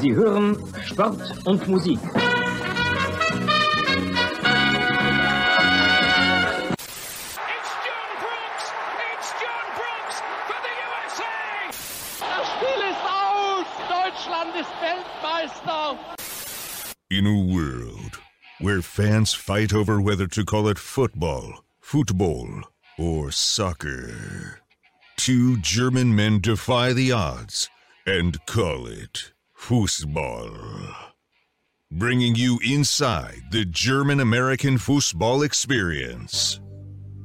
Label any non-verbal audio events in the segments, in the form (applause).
Sie hören Sport und Musik. It's John Brooks! It's John Brooks for the USA! Das Spiel ist aus! Deutschland ist Weltmeister! In a world where fans fight over whether to call it football, football, or soccer, two German men defy the odds and call it Fußball. Bringing you inside the German American football experience.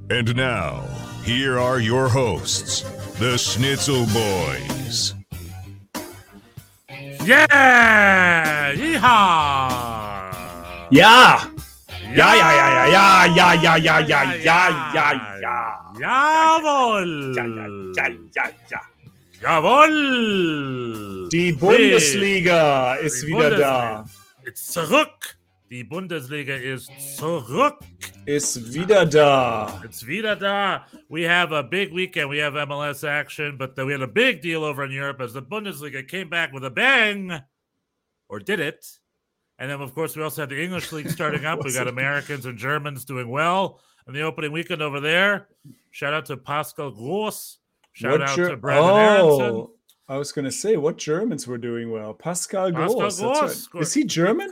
And now, here are your hosts, the Schnitzel Boys. Yeah! Yeehaw! Ja! Ja, ja, ja, ja, ja, ja, ja, ja, ja, ja, ja. Jawohl! Ja, ja, ja, ja. Jawohl! Die Bundesliga ist Die wieder Bundesliga da. Ist zurück! Die Bundesliga ist zurück! Ist wieder da. It's wieder da. We have a big weekend. We have MLS action, but we had a big deal over in Europe as the Bundesliga came back with a bang, or did it? And then, of course, we also had the English league starting up. We got (laughs) Americans and Germans doing well in the opening weekend over there. Shout out to Pascal Gross. Shout out Ger- to Brenden Aaronson. Oh, I was going to say what Germans were doing well. Pascal Gross. right. Is he German?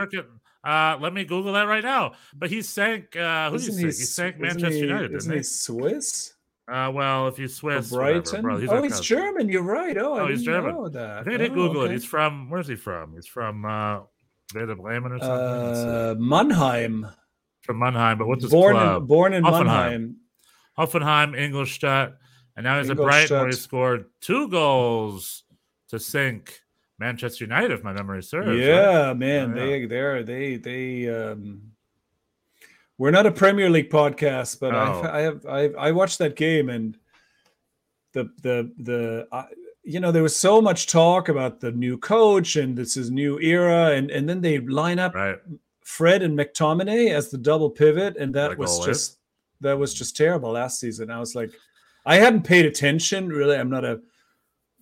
Uh, let me Google that right now. But he sank. Uh, who did he Isn't sank? He sank Manchester he- United, Isn't didn't he he? Swiss? Uh, well, if you Or Swiss, whatever, Brighton? bro, oh, he's cousin. German. You're right. Oh, I Oh, he's didn't German. know that. I think I did Oh, Google it. He's from where's he from? He's from uh Werder Bremen or something. Uh, Mannheim. from Mannheim, but what's his Born club? in, born in Hoffenheim. Mannheim. Hoffenheim, Ingolstadt, and now he's at Brighton where he scored two goals to sink Manchester United, if my memory serves. right? Yeah, man, Yeah, they they're they they um we're not a Premier League podcast, but Oh. I I have I I watched that game and the the the you know there was so much talk about the new coach and this is new era and and then they line up Right. Fred and McTominay as the double pivot and a that was goal, eh? just that was just terrible last season. I was like I hadn't paid attention really. I'm not a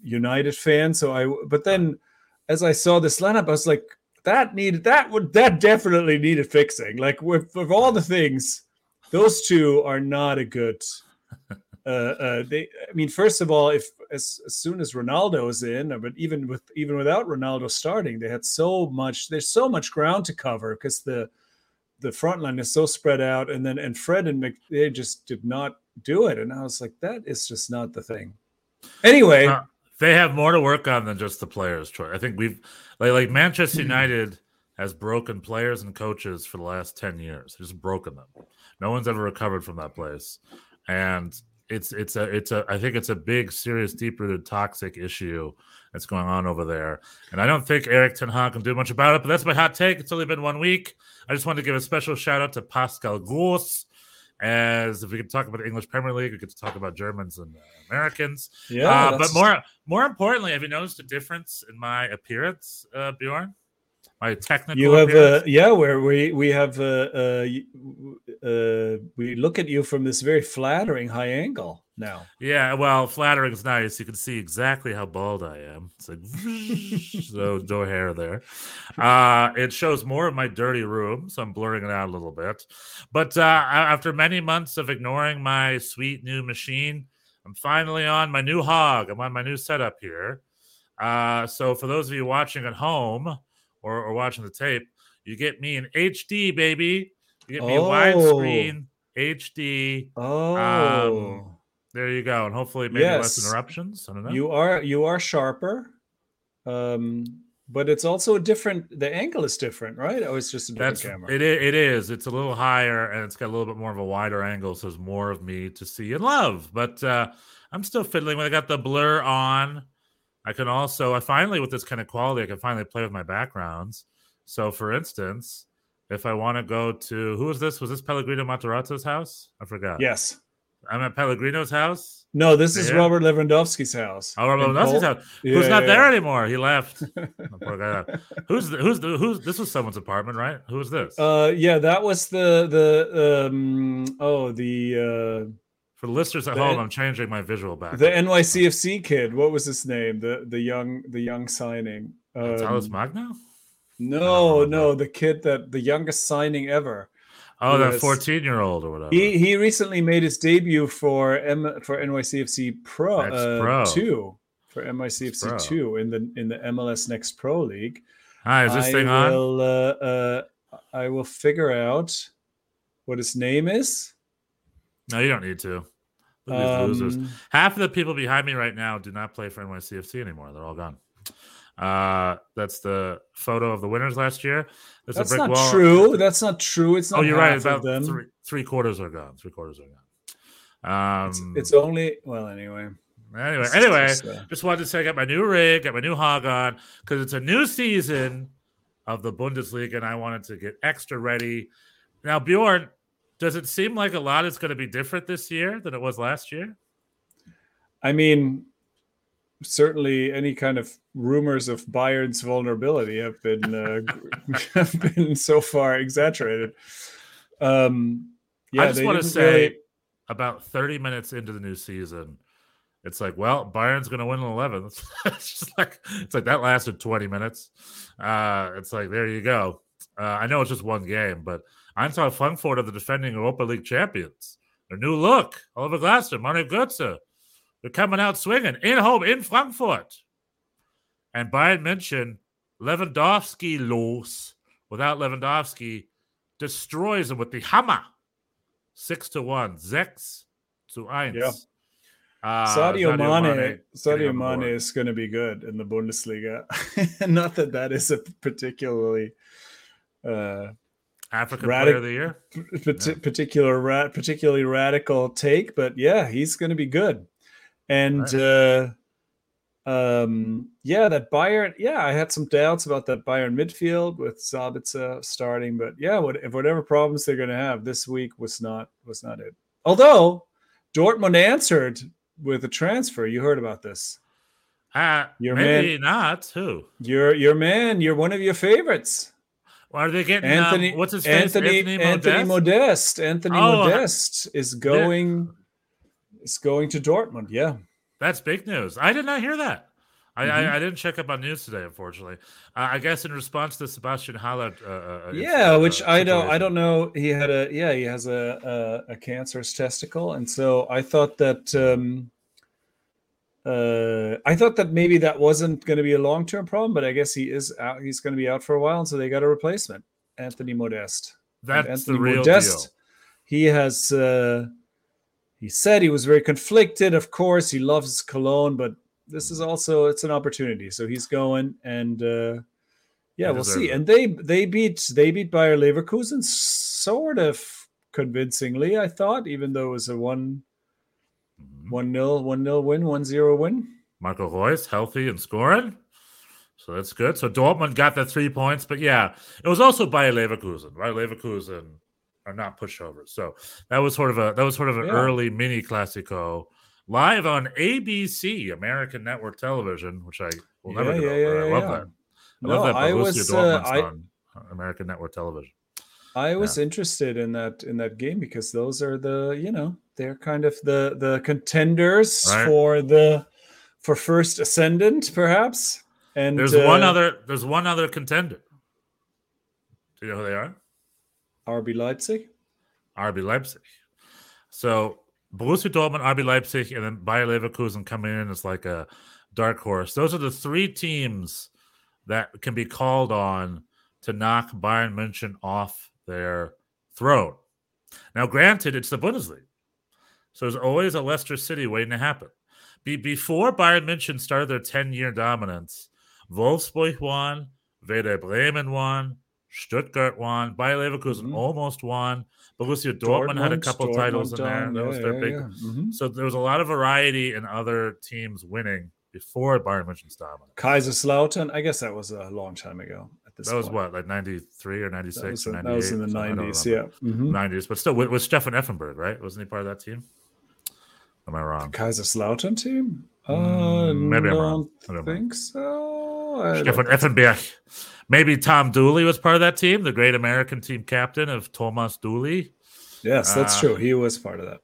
United fan, so I but then as I saw this lineup, I was like, that needed that would that definitely needed fixing. Like with, with all the things, those two are not a good. (laughs) Uh, uh, they, I mean, first of all, if as, as soon as Ronaldo is in, or but even with even without Ronaldo starting, they had so much. There's so much ground to cover because the the front line is so spread out, and then and Fred and Mc, they just did not do it, and I was like, that is just not the thing. Anyway, Uh, they have more to work on than just the players, Troy. I think we've like like Manchester Hmm. United has broken players and coaches for the last 10 years. Just broken them. No one's ever recovered from that place. And it's it's a it's a I think it's a big, serious, deep rooted toxic issue that's going on over there. And I don't think Eric Ten Hag can do much about it, but that's my hot take. It's only been one week. I just wanted to give a special shout out to Pascal Gross. As if we could talk about the English Premier League, we could talk about Germans and uh, Americans. yeah, uh, but more more importantly, have you noticed a difference in my appearance, uh, Bjorn? My technical. you have appearance? uh, yeah where we we have uh, uh, y- uh we look at you from this very flattering high angle now yeah. Well, flattering is nice. You can see exactly how bald I am. It's like (laughs) so no hair there. Uh, it shows more of my dirty room, so I'm blurring it out a little bit. But uh, after many months of ignoring my sweet new machine, I'm finally on my new hog. I'm on my new setup here. Uh, so for those of you watching at home or, or watching the tape, you get me in HD, baby. You get me Oh. widescreen HD. oh Um, There you go, and hopefully maybe less interruptions. I don't know. you are you are sharper um but it's also a different the angle is different right oh it's just a different That's camera it. It is. It's a little higher, and it's got a little bit more of a wider angle, so there's more of me to see and love. But uh, I'm still fiddling with. I got the blur on. I can also. I finally, with this kind of quality, I can finally play with my backgrounds. So, for instance, if I want to go to who was this? Was this Pellegrino Matarazzo's house? I forgot. yes I'm at Pellegrino's house. no this is Yeah. robert lewandowski's house Oh, Robert Lewandowski's house. Yeah, who's not yeah, there anymore? He left. (laughs) Guy. Who's the, who's the, who's this was someone's apartment, right? Who was this? uh yeah that was the the um oh the uh For the listeners at The- home, I'm changing my visual back. The NYCFC kid, what was his name? The the young the young signing. Talles Um, Magno? no, no, the kid that the youngest signing ever. Oh, that Yes. 14 year old or whatever. He he recently made his debut for M for NYCFC Pro, uh, Pro. two for NYCFC Pro. two in the in the MLS Next Pro League. Hi, is this I thing on? will, uh, uh, I will figure out what his name is. No, you don't need to. Look at these losers. Um, Half of the people behind me right now do not play for NYCFC anymore. They're all gone. Uh, that's the photo of the winners last year. There's that's a brick not wall. true. That's not true. It's not. Oh, you're right. About them. three, three quarters are gone. Three quarters are gone. Um, It's, it's only well. Anyway. anyway. it's Anyway, just, uh, just wanted to say I got my new rig, got my new hog on because it's a new season of the Bundesliga, and I wanted to get extra ready. Now, Bjorn, does it seem like a lot is going to be different this year than it was last year? I mean, certainly any kind of rumors of Bayern's vulnerability have been uh, (laughs) have been so far exaggerated. Um, yeah, I just want to say really- about 30 minutes into the new season, it's like, well, Bayern's going to win in 11. It's, (laughs) it's just like it's like that lasted 20 minutes. Uh, it's like there you go. Uh, I know it's just one game, but Eintracht Frankfurt are the defending Europa League champions. Their new look, Oliver Glasner, Mario Götze, they're coming out swinging in home in Frankfurt. And Bayern München, Lewandowski los without Lewandowski destroys them with the hammer. Six to one. Sechs to eins. Yeah. Uh, Sadio Mane, Sadio Mane is going to be good in the Bundesliga. (laughs) Not that that is a particularly uh, African Radic- player of the year. p- particular ra- particularly radical take, but yeah, he's going to be good. And uh, um, yeah, that Bayern. Yeah, I had some doubts about that Bayern midfield with Sabitzer starting, but yeah, what, if whatever problems they're going to have this week was not was not it. Although Dortmund answered with a transfer. You heard about this. Uh, Your maybe not. Who? Your your man, you're one of your favorites. Why are they getting Anthony, um, what's his face? Anthony, Anthony, Anthony Modeste. Anthony Oh, Modeste is going is going to Dortmund. Yeah. That's big news. I did not hear that. I, Mhm. I, I didn't check up on news today, unfortunately. Uh, I guess in response to Sebastian Haller. Uh, uh, Yeah, uh, which I don't I don't know. He had a yeah, he has a a, a cancerous testicle, and so I thought that um uh I thought that maybe that wasn't going to be a long term problem, but I guess he is out. He's going to be out for a while, and so they got a replacement, Anthony Modeste. And That's Anthony the real Modeste, deal. He has uh he said he was very conflicted. Of course, he loves Cologne, but this is also it's an opportunity. So he's going and uh yeah, we'll see. it. And they they beat they beat Bayer Leverkusen sort of convincingly, I thought, even though it was a one. One nil one nil win, one zero win. Marco Reus healthy and scoring. So that's good. So Dortmund got the three points, but yeah, it was also by Leverkusen, right? Leverkusen are not pushovers. So that was sort of a that was sort of an Yeah. early mini classico live on ABC, American Network Television, which I will never Yeah, get yeah, over. I love that. I No, love that I was uh, I, on American Network Television. I was interested in that in that game because those are the you know they're kind of the the contenders Right. for the for first ascendant perhaps. And There's one uh, other there's one other contender. Do you know who they are? RB Leipzig. RB Leipzig. So Borussia Dortmund, RB Leipzig, and then Bayer Leverkusen coming in as like a dark horse. Those are the three teams that can be called on to knock Bayern München off their throne. Now, granted, it's the Bundesliga, so there's always a Leicester City waiting to happen. Be- before Bayern München started their 10-year dominance, Wolfsburg won, Werder Bremen won, Stuttgart won, Bayer Leverkusen Mhm. almost won. Borussia Dortmund, had a couple Dortmund titles in there. down, That was their yeah, big. yeah. Mhm. So there was a lot of variety in other teams winning before Bayern München's dominance. Kaiserslautern. I guess that was a long time ago. That was point. what, like ninety three or ninety That was, or in- that was in the nineties. Yeah. Mhm. nineties, but still with, with Stefan Effenberg, right? Wasn't he part of that team? Am I wrong? Kaiserslautern team. Uh, Mm, maybe I'm wrong. i don't think so. I Stefan Effenberg. Maybe Tom Dooley was part of that team, the great American team captain of Thomas Dooley, Yes, that's uh, true. He was part of that.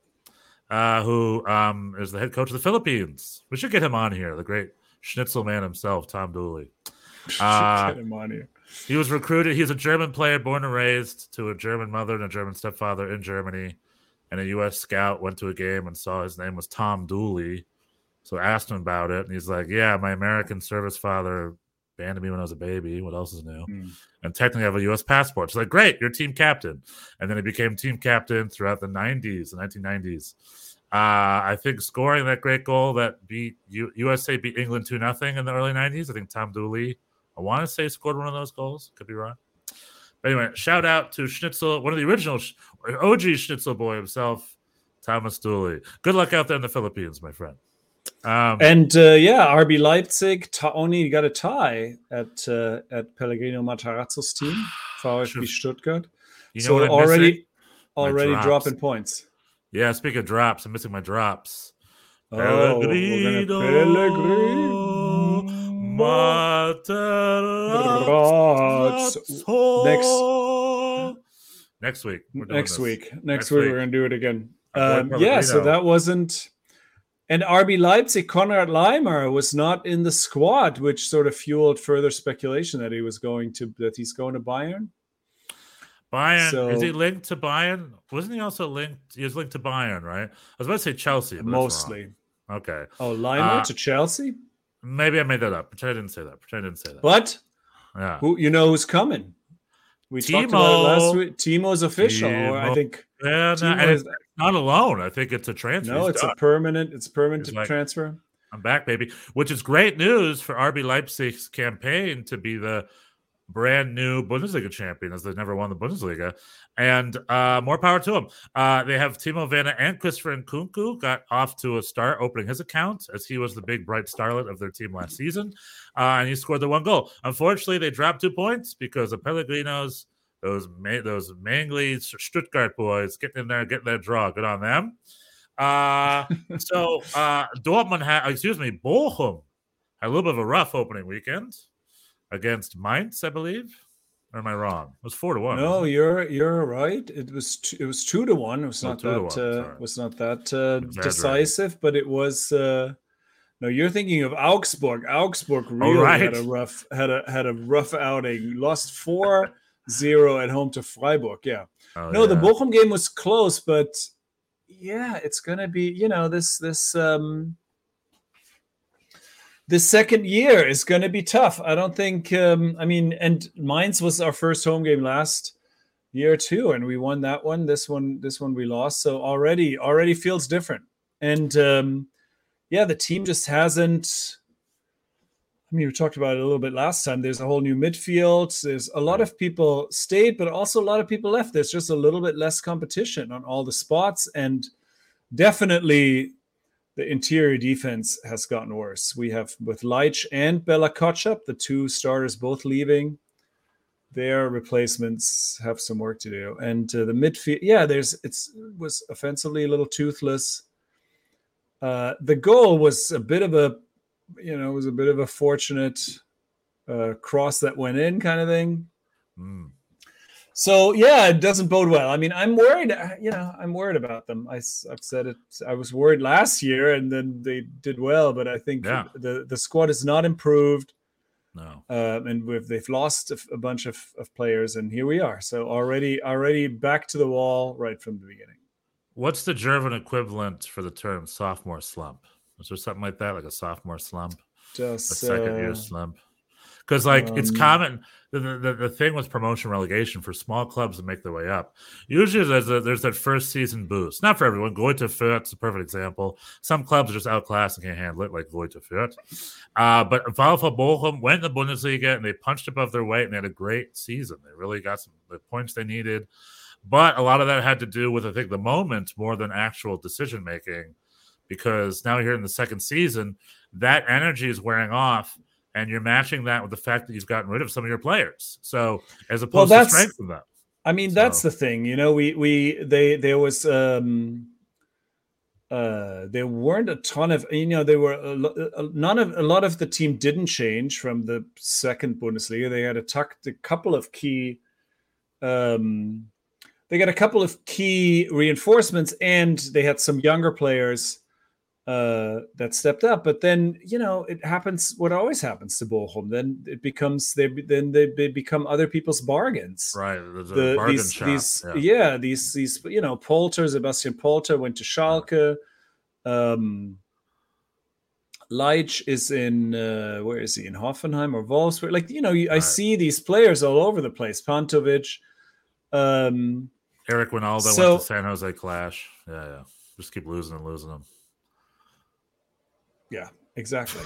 uh, who um, is the head coach of the Philippines. We should get him on here, the great schnitzel man himself, Tom Dooley. (laughs) Uh, Get him on here. He was recruited. He's a German player, born and raised to a German mother and a German stepfather in Germany. And a U.S. scout went to a game and saw his name was Tom Dooley. So asked him about it, and he's like, "Yeah, my American service father abandoned me when I was a baby. What else is new? Hmm. And technically, I have a U.S. passport." She's like, "Great, you're team captain." And then he became team captain throughout the '90s, the 1990s. Uh, I think scoring that great goal that beat U- USA beat England two nothing in the early '90s. I think Tom Dooley, I want to say, scored one of those goals. Could be wrong. But anyway, shout out to Schnitzel, one of the original OG Schnitzel boy himself, Thomas Dooley. Good luck out there in the Philippines, my friend. Um, And uh, yeah, RB Leipzig ta- only got a tie at uh, at Pellegrino Matarazzo's team, (sighs) VfB Stuttgart. you know so already missing? Already dropping points. Yeah, speaking of drops, I'm missing my drops. Oh, we're gonna Next next week. next this. week. Next, Next week, week. we're gonna do it again. Um, yeah, so that wasn't. And RB Leipzig, Konrad Laimer was not in the squad, which sort of fueled further speculation that he was going to that he's going to Bayern. Bayern is he linked to Bayern? Wasn't he also linked? He was linked to Bayern, right? I was about to say Chelsea. but. Mostly. Okay, Oh, Leimer Uh, to Chelsea. Maybe I made that up. Pretend I didn't say that. Pretend I didn't say that. But yeah, who you know who's coming? We talked about it last Timo. week. Timo's official, or I think yeah, no, and it's not alone. I think it's a transfer. no, it's a permanent. It's permanent It's like- transfer. I'm back, baby. Which is great news for RB Leipzig's campaign to be the brand new Bundesliga champion, as they've never won the Bundesliga. And uh, more power to them. Uh, they have Timo Werner and Christopher Nkunku got off to a start opening his account as he was the big bright starlet of their team last season. Uh, and he scored the one goal. Unfortunately, they dropped two points because of Pellegrinos, those ma- those mangly Stuttgart boys getting in there, getting that draw. Good on them. Uh, (laughs) so uh, Dortmund had, excuse me, Bochum had a little bit of a rough opening weekend against Mainz, I believe. Or am I wrong? It was four to one. No, you're you're right. It was t- it was two to one. It was Oh, not that uh, was not that uh, decisive, but it was. Uh, no, you're thinking of Augsburg. Augsburg really Oh, right. had a rough had a had a rough outing. Lost 4-0 at home to Freiburg. Yeah. Oh, no, the. Bochum game was close, but yeah, it's gonna be you know this this um the second year is gonna be tough. I don't think. um I mean, and Mainz was our first home game last year too, and we won that one. This one, this one we lost. So already, already feels different. And um yeah, the team just hasn't. I mean, we talked about it a little bit last time. There's a whole new midfield. There's a lot of people stayed, but also a lot of people left. There's just a little bit less competition on all the spots, and definitely the interior defense has gotten worse. We have with Leitsch and Bella Kotchap, the two starters both leaving. Their replacements have some work to do, and uh, the midfield, yeah, there's it's it was offensively a little toothless. Uh, the goal was a bit of a, you know, it was a bit of a fortunate uh, cross that went in, kind of thing. Mm. So yeah, it doesn't bode well. I mean, I'm worried. uh, You know, I'm worried about them. I, have said it. I was worried last year, and then they did well. But I think Yeah. the the squad is not improved, No. um, and we've, they've lost a bunch of, of players, and here we are. So already already back to the wall right from the beginning. What's the German equivalent for the term sophomore slump? Is there something like that, like a sophomore slump? Just, a second year uh, slump. Because like it's um, common. The, the the thing with promotion relegation for small clubs to make their way up. Usually there's a, there's that first season boost. Not for everyone. Greuther Fürth's a perfect example. Some clubs are just outclassed and can't handle it, like Greuther Fürth. Uh, but VfL Bochum went in the Bundesliga and they punched above their weight and they had a great season. They really got some the points they needed. But a lot of that had to do with I think the moment more than actual decision making, because now here in the second season, that energy is wearing off and you're matching that with the fact that you've gotten rid of some of your players. So as opposed that's- to strengthen them. I mean, that's the thing. You know, we we they there was um uh there weren't a ton of you know there were a, a- none of a lot of the team didn't change from the second Bundesliga. They had a tucked a couple of key um they got a couple of key reinforcements and they had some younger players uh, that stepped up. But then you know it happens. What always happens to Bochum? Then it becomes they then they, they become other people's bargains. Right. The, bargain these shop. these yeah. yeah. these these you know Polter Sebastian Polter went to Schalke. Um, Leitsch is in uh, where is he in Hoffenheim or Wolfsburg? Like you know, you, I see these players all over the place. Pantovic, um, Eric Wynalda So- went to San Jose Clash. Yeah, yeah. Just keep losing and losing them. Yeah, exactly.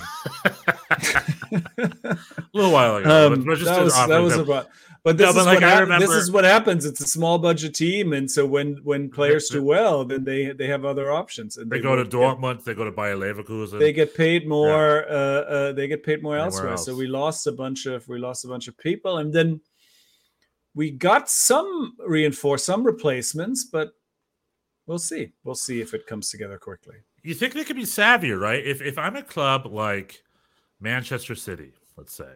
(laughs) a little while ago. Um, but, that was that was about. But this No, but is like, what I remember- this is what happens. It's a small budget team, and so when when (laughs) players do well, then they they have other options, and they go to will get- Dortmund, they go to Bayer Leverkusen. They get paid more. Uh, uh, they get paid more Anywhere elsewhere. So we lost a bunch of we lost a bunch of people, and then we got some reinforced, some replacements, but we'll see. We'll see if it comes together quickly. You think they could be savvier, right? If if I'm a club like Manchester City, let's say,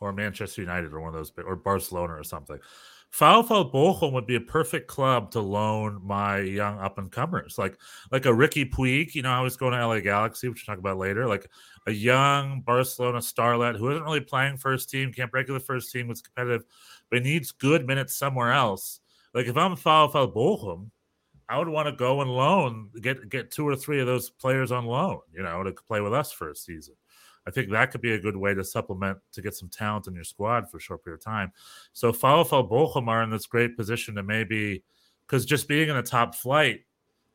or Manchester United, or one of those, or Barcelona, or something, VfL Bochum would be a perfect club to loan my young up and comers, like like a Riqui Puig. You know, I was going to LA Galaxy, which we'll talk about later. Like a young Barcelona starlet who isn't really playing first team, can't break the first team, was competitive, but needs good minutes somewhere else. Like if I'm VfL Bochum, I would want to go and loan, get get two or three of those players on loan, you know, to play with us for a season. I think that could be a good way to supplement to get some talent in your squad for a short period of time. So VfL Bochum are in this great position to maybe, because just being in the top flight,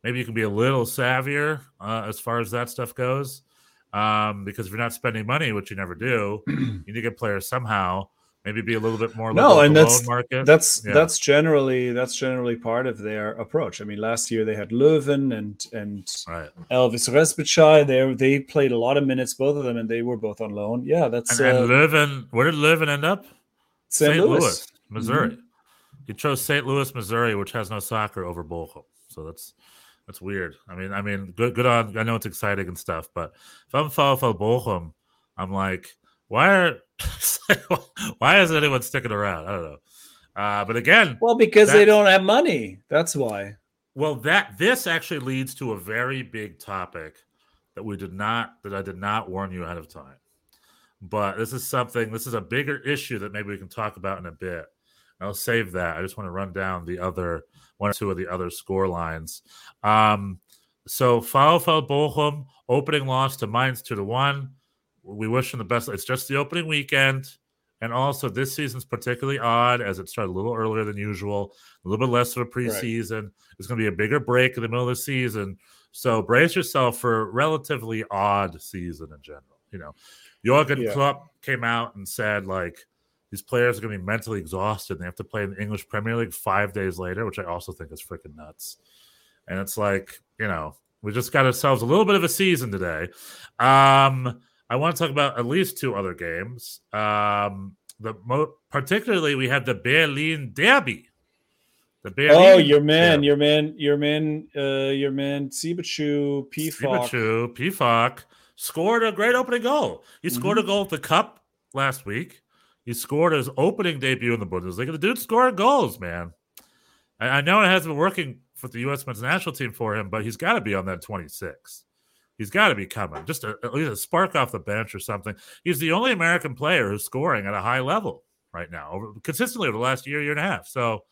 maybe you can be a little savvier uh, as far as that stuff goes. Um, because if you're not spending money, which you never do, (clears throat) you need to get players somehow. Maybe be a little bit more No, and that's- market. That's Yeah. that's generally that's generally part of their approach. I mean, last year they had Löwen and and right. Elvis Rexhbeçaj. They they played a lot of minutes, both of them, and they were both on loan. Yeah, that's And, uh, and Löwen, where did Löwen end up? St. Louis. Missouri. He chose St. Louis, Missouri, which has no soccer over Bochum. So that's that's weird. I mean, I mean, good good on. I know it's exciting and stuff, but if I'm VfL Bochum, I'm like, why are (laughs) why is anyone sticking around? I don't know. Uh, but again, Well, because they don't have money. That's why. well, that this actually leads to a very big topic that we did not that I did not warn you ahead of time. But this is something. This is a bigger issue that maybe we can talk about in a bit. I'll save that. I just want to run down the other one or two of the other score lines. Um, so VfL Bochum opening loss to Mainz two to one. We wish them the best. It's just the opening weekend, and also this season's particularly odd as it started a little earlier than usual, a little bit less of a preseason. It's going to be a bigger break in the middle of the season. So brace yourself for a relatively odd season in general. You know, Jurgen Yeah. Klopp came out and said like these players are going to be mentally exhausted. And they have to play in the English Premier League five days later, which I also think is freaking nuts. And it's like you know we just got ourselves a little bit of a season today. Um, I want to talk about at least two other games. Um, the mo- particularly we had the Berlin Derby. The Berlin Oh, your man, Derby. your man, your man, uh, your man, Siebatcheu. Pikachu, Pefok scored a great opening goal. He scored Mm-hmm. a goal at the Cup last week. He scored his opening debut in the Bundesliga. The dude scoring goals, man. I, I know it hasn't been working for the U.S. men's national team for him, but he's got to be on that 26. He's got to be coming. Just a, at least a spark off the bench or something. He's the only American player who's scoring at a high level right now, over, consistently over the last year, year and a half. So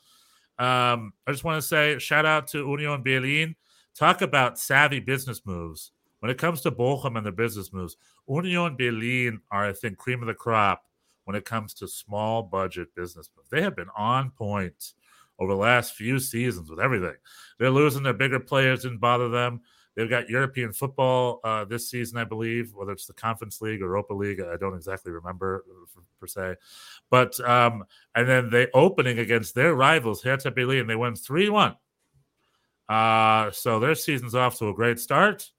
um, I just want to say shout out to Union Berlin. Talk about savvy business moves. When it comes to Bochum and their business moves, Union Berlin are, I think, cream of the crop when it comes to small budget business moves. They have been on point over the last few seasons with everything. They're losing their bigger players, didn't bother them. They've got European football uh, this season, I believe, whether it's the Conference League or Europa League. I don't exactly remember per se. But, um, and then they opening against their rivals, Hertha Berlin, they won 3 1. Uh, so their season's off to a great start.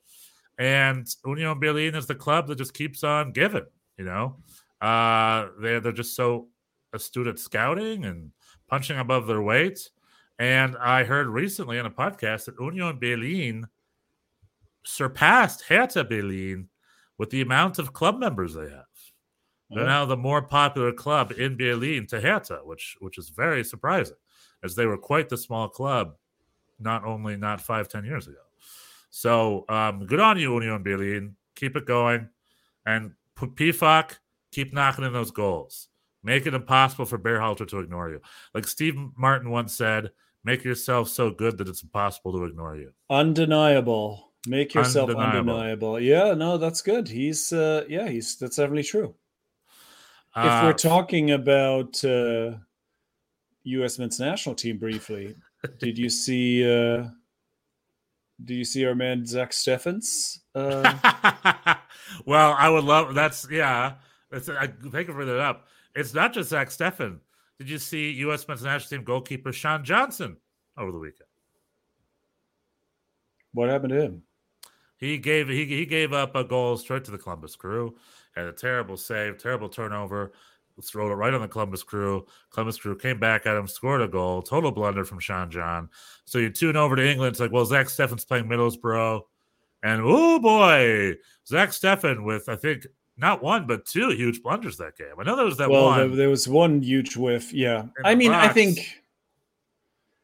And Union Berlin is the club that just keeps on giving, you know. Uh, they're, they're just so astute at scouting and punching above their weight. And I heard recently on a podcast that Union Berlin surpassed Hertha Berlin with the amount of club members they have. They're now the more popular club in Berlin to Hertha, which which is very surprising, as they were quite the small club, not only not five ten years ago. So um, good on you, Union Berlin. Keep it going, and Pefok, keep knocking in those goals. Make it impossible for Berhalter to ignore you. Like Steve Martin once said, "Make yourself so good that it's impossible to ignore you." Undeniable. Make yourself Undeniable. undeniable. Yeah, no, that's good. He's uh yeah, he's that's definitely true. if Uh, we're talking about uh US men's national team briefly, did you (laughs) see uh do you see our man Zach Steffens? Uh (laughs) well, I would love that's yeah. That's, I thank you for that up. It's not just Zach Steffen. Did you see U.S. men's national team goalkeeper Sean Johnson over the weekend? what happened to him? He gave he, he gave up a goal straight to the Columbus Crew, had a terrible save, terrible turnover. Let's it right on the Columbus Crew. Columbus Crew came back at him, scored a goal, total blunder from Sean John. So you tune over to England. It's like, well, Zach Steffen's playing Middlesbrough, and oh boy, Zach Steffen with I think not one but two huge blunders that game. I know there was that well, one. there, there was one huge whiff. Yeah. I mean, I think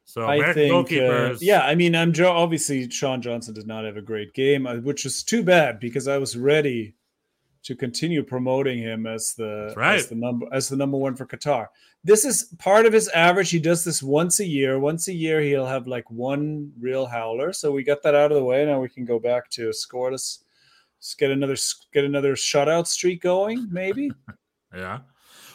so I think, uh, yeah, I mean, I'm Joe. Obviously, Sean Johnson did not have a great game, uh, which is too bad because I was ready to continue promoting him as the right. as the number as the number one for Qatar. This is part of his average. He does this once a year. Once a year, he'll have like one real howler. So we got that out of the way. Now we can go back to scoreless. Let's get another get another shutout streak going, maybe. (laughs) yeah.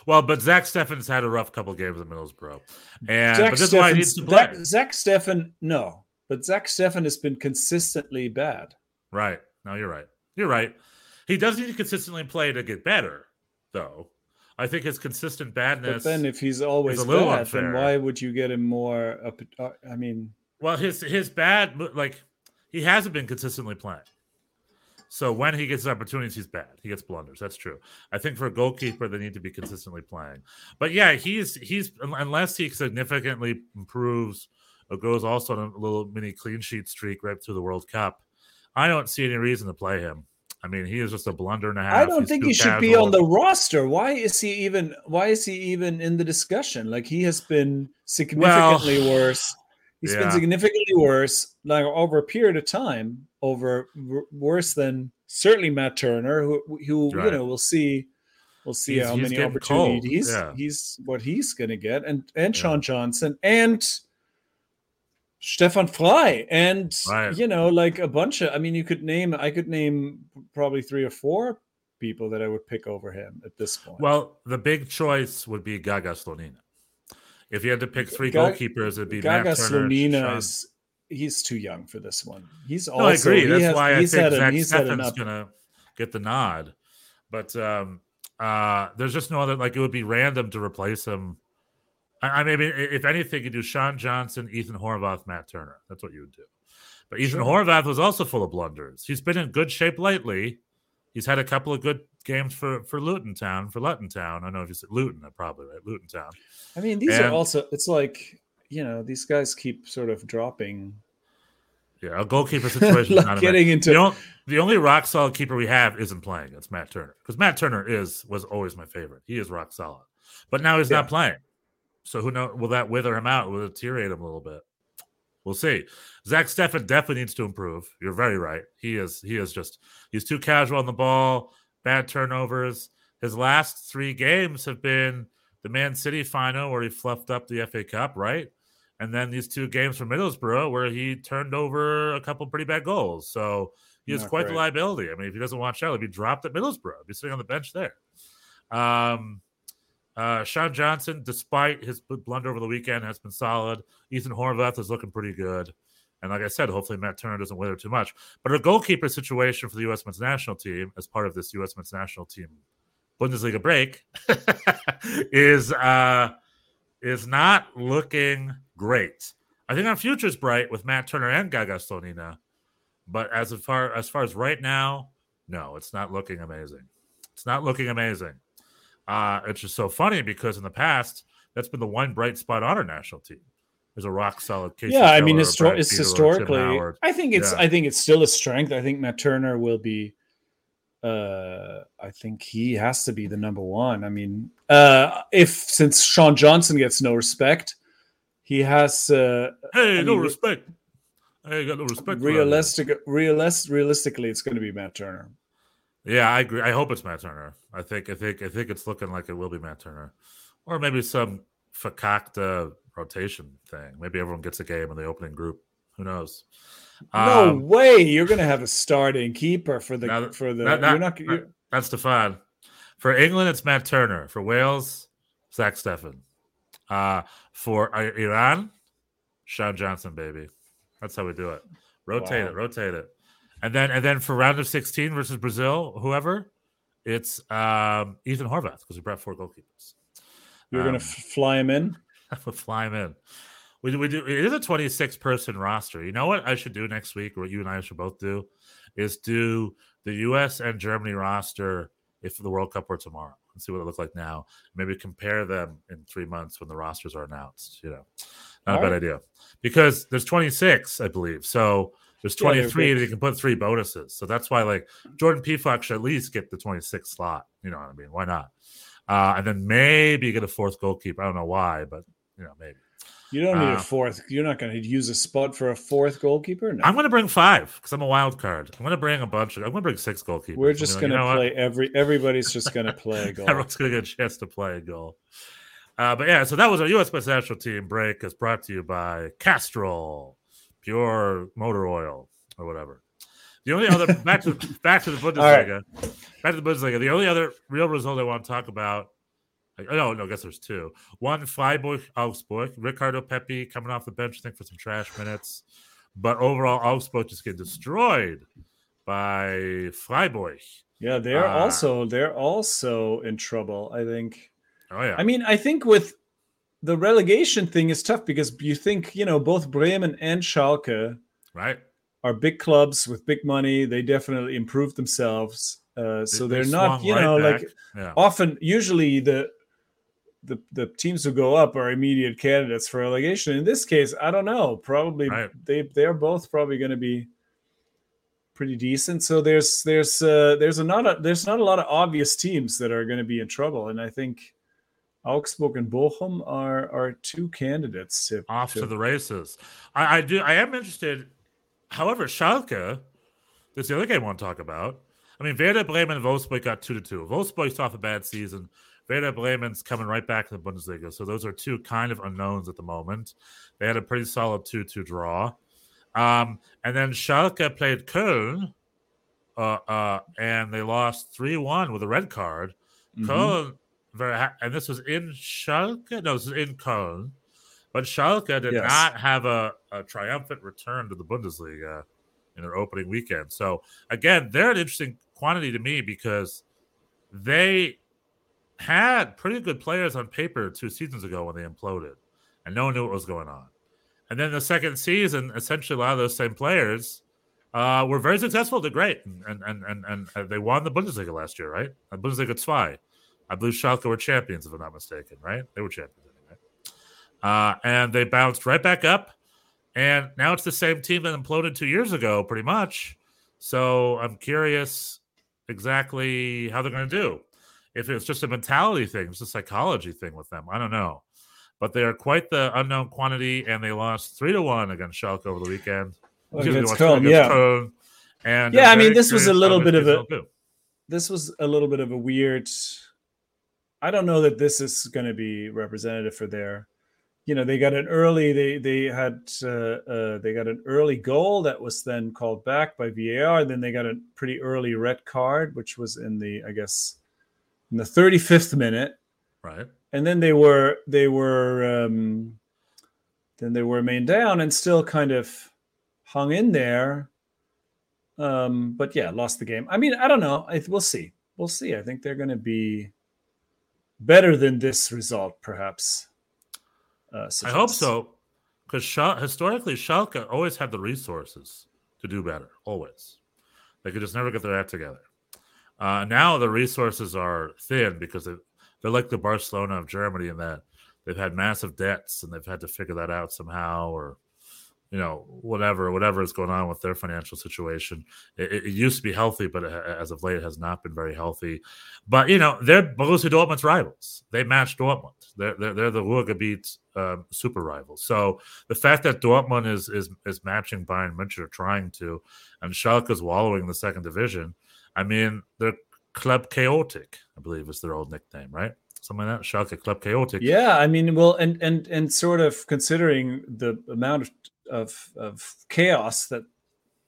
Well, but Zach Steffen's had a rough couple games in Middlesbrough, and Zach but this why he needs to play. Zach Steffen, no, but Zach Steffen has been consistently bad. Right. No, you're right. You're right. He does need to consistently play to get better, though. I think his consistent But badness. then, if he's always a little bad, unfair. then why would you get him more? Up, uh, I mean, well, his his bad like he hasn't been consistently playing. So when he gets opportunities, he's bad. He gets blunders. That's true. I think for a goalkeeper, they need to be consistently playing. But yeah, he's he's unless he significantly improves or goes also on a little mini clean sheet streak right through the World Cup. I don't see any reason to play him. I mean, he is just a blunder and a half. I don't He's think he should be on the roster. Why is he even? Why is he even in the discussion? Like he has been significantly worse. He's been significantly worse, like over a period of time, over worse than certainly Matt Turner, who who you know we'll see. We'll see He's- how he's many opportunities yeah. he's what he's going to get, and and Yeah. Sean Johnson and Stefan Frei, and Right. you know like a bunch of. I mean, you could name. I could name probably three or four people that I would pick over him at this point. Well, the big choice would be Gaga Slonina. If you had to pick three Ga- goalkeepers, it'd be Gaga Matt Turner. Slonina is he's too young for this one. He's No, also I agree. That's has- why I think an- Zach he's had Steffen's gonna get the nod. But um, uh, there's just no other. Like it would be random to replace him. I, I mean, if anything, you do Sean Johnson, Ethan Horvath, Matt Turner. That's what you would do. But Ethan Sure. Horvath was also full of blunders. He's been in good shape lately. He's had a couple of good games for for Luton Town, for Luton Town. I don't know if you said Luton, probably right, Luton Town. I mean, these are also. It's like you know these guys keep sort of dropping, Yeah, a goalkeeper (laughs) situation. like getting the, into. only, the only rock solid keeper we have isn't playing. It's Matt Turner because Matt Turner is was always my favorite. He is rock solid, but now he's Yeah. not playing. So who know? Will that wither him out? Will it deteriorate him a little bit? We'll see. Zach Steffen definitely needs to improve. You're very right. He is. He is just. He's too casual on the ball. Bad turnovers. His last three games have been the Man City final where he fluffed up the FA Cup, right? And then these two games for Middlesbrough where he turned over a couple pretty bad goals. So he is quite the liability. I mean, if he doesn't watch out, he'll be dropped at Middlesbrough. He'll be sitting on the bench there. Um, uh, Sean Johnson, despite his bl- blunder over the weekend, has been solid. Ethan Horvath is looking pretty good. And like I said, hopefully Matt Turner doesn't wither too much. But a goalkeeper situation for the U.S. men's national team, as part of this U.S. men's national team Bundesliga break, (laughs) is uh, is not looking great. I think our future is bright with Matt Turner and Gaga Slonina, but as far as far as right now, no, it's not looking amazing. It's not looking amazing. Uh, it's just so funny because in the past, that's been the one bright spot on our national team. There's a rock solid case. yeah, I mean, histor- it's historically. I think it's. Yeah. I think it's still a strength. I think Matt Turner will be. Uh, I think he has to be the number one. I mean, uh, if since Sean Johnson gets no respect, he has. Uh, Hey, I no mean, respect. I ain't got no respect. realistic, realist, realistically, it's going to be Matt Turner. Yeah, I agree. I hope it's Matt Turner. I think. I think. I think it's looking like it will be Matt Turner, or maybe some fakakta rotation thing. Maybe everyone gets a game in the opening group. Who knows? No Um, way, you're going to have a starting keeper for the that- for the. that- that- you're not. You're, That's Stefan. For England, it's Matt Turner. For Wales, Zach Steffen. Uh, for Iran, Sean Johnson, baby. That's how we do it. Rotate Wow. it, rotate it. And then and then for round of 16 versus Brazil, whoever, it's um, Ethan Horvath because we brought four goalkeepers. you're going Um, to fly him in. We'll (laughs) fly him in. We, we do it is a 26 person roster. You know what I should do next week, or what you and I should both do, is do the US and Germany roster if the World Cup were tomorrow and see what it look like now. Maybe compare them in three months when the rosters are announced. You know, not a bad right. idea. Because there's 26, I believe. So there's 23 big. and you can put three bonuses. So that's why like Jordan Peacock should at least get the 26th slot. You know what I mean? Why not? Uh, and then maybe get a fourth goalkeeper. I don't know why, but you know, maybe. You don't need uh, a fourth. You're not going to use a spot for a fourth goalkeeper. No. I'm going to bring five because I'm a wild card. I'm going to bring a bunch. Of, I'm going to bring six goalkeepers. We're just going like, to know what? play every. Everybody's just going (laughs) to play a goal. Everyone's going to get a chance to play a goal. Uh, but yeah, so that was our U.S. men's national team break. Is brought to you by Castrol, pure motor oil or whatever. The only other back to back to the (laughs) Bundesliga. Back to the Bundesliga. The only other real result I want to talk about. Oh no, I guess there's two. One Freiburg Augsburg. Ricardo Pepi coming off the bench, I think, for some trash minutes. But overall, Augsburg just get destroyed by Freiburg. Yeah, they're Uh, also they're also in trouble. I think. Oh yeah, I mean, I think with the relegation thing is tough because you think you know both Bremen and Schalke right. are big clubs with big money. They definitely improved themselves, uh, so They- they're they not you right know back. like Yeah, often usually the the the teams who go up are immediate candidates for relegation. In this case, I don't know. Probably Right. they they're both probably going to be pretty decent. So there's there's uh, there's a not a, there's not a lot of obvious teams that are going to be in trouble, and I think Augsburg and Bochum are are two candidates to off to the races. I, I do. I am interested. However, Schalke. This is the other game I want to talk about. I mean, Werder Bremen and Wolfsburg got two to two. Wolfsburg's off a bad season. Werder Bremen's coming right back to the Bundesliga. So those are two kind of unknowns at the moment. They had a pretty solid 2 2 draw. Um, and then Schalke played Köln, uh, uh, and they lost 3 1 with a red card. Mhm. Köln, very ha- and this was in Schalke? No, this is in Köln. But Schalke did Yes. not have a, a triumphant return to the Bundesliga in their opening weekend. So, again, they're an interesting quantity to me because they had pretty good players on paper two seasons ago when they imploded, and no one knew what was going on. And then the second season, essentially, a lot of those same players uh, were very successful. They're great, and and and and, and they won the Bundesliga last year, right? The Bundesliga zwei. I believe Schalke were champions, if I'm not mistaken, right? They were champions anyway. Uh, and they bounced right back up, and now it's the same team that imploded two years ago, pretty much. So I'm curious exactly how they're going to do. If it's just a mentality thing, it's a psychology thing with them. I don't know, but they are quite the unknown quantity, and they lost three to one against Schalke over the weekend. Against they lost Köln, against yeah. And Yeah, I'm mean, this was a little bit of a- this was a little bit of a weird i don't know that this is going to be representative for their you know they got an early they they had uh, uh, they got an early goal that was then called back by var then they got a pretty early red card which was in the i guess in the 35th minute. Right. and then they were they were um then they were main down and still kind of hung in there. Um but yeah lost the game. I mean i don't know. I, we'll see. We'll see. I think they're going to be better than this result perhaps uh, I hope so, because Schal- historically Schalke always had the resources to do better. Always, they could just never get their act together. Uh, now the resources are thin because they, they're like the Barcelona of Germany in that they've had massive debts and they've had to figure that out somehow, or you know, whatever, whatever is going on with their financial situation. It, it used to be healthy, but it, as of late, it has not been very healthy. But you know, they're Borussia Dortmund's rivals. They match Dortmund. They're they're, they're the Ruhrgebiet um, super rivals. So the fact that Dortmund is is is matching Bayern München or trying to, and Schalke is wallowing in the second division. I mean, they're Club Chaotic, I believe is their old nickname, right? Something like that. Schalke Club Chaotic. Yeah, I mean, well, and and and sort of considering the amount of of, of chaos that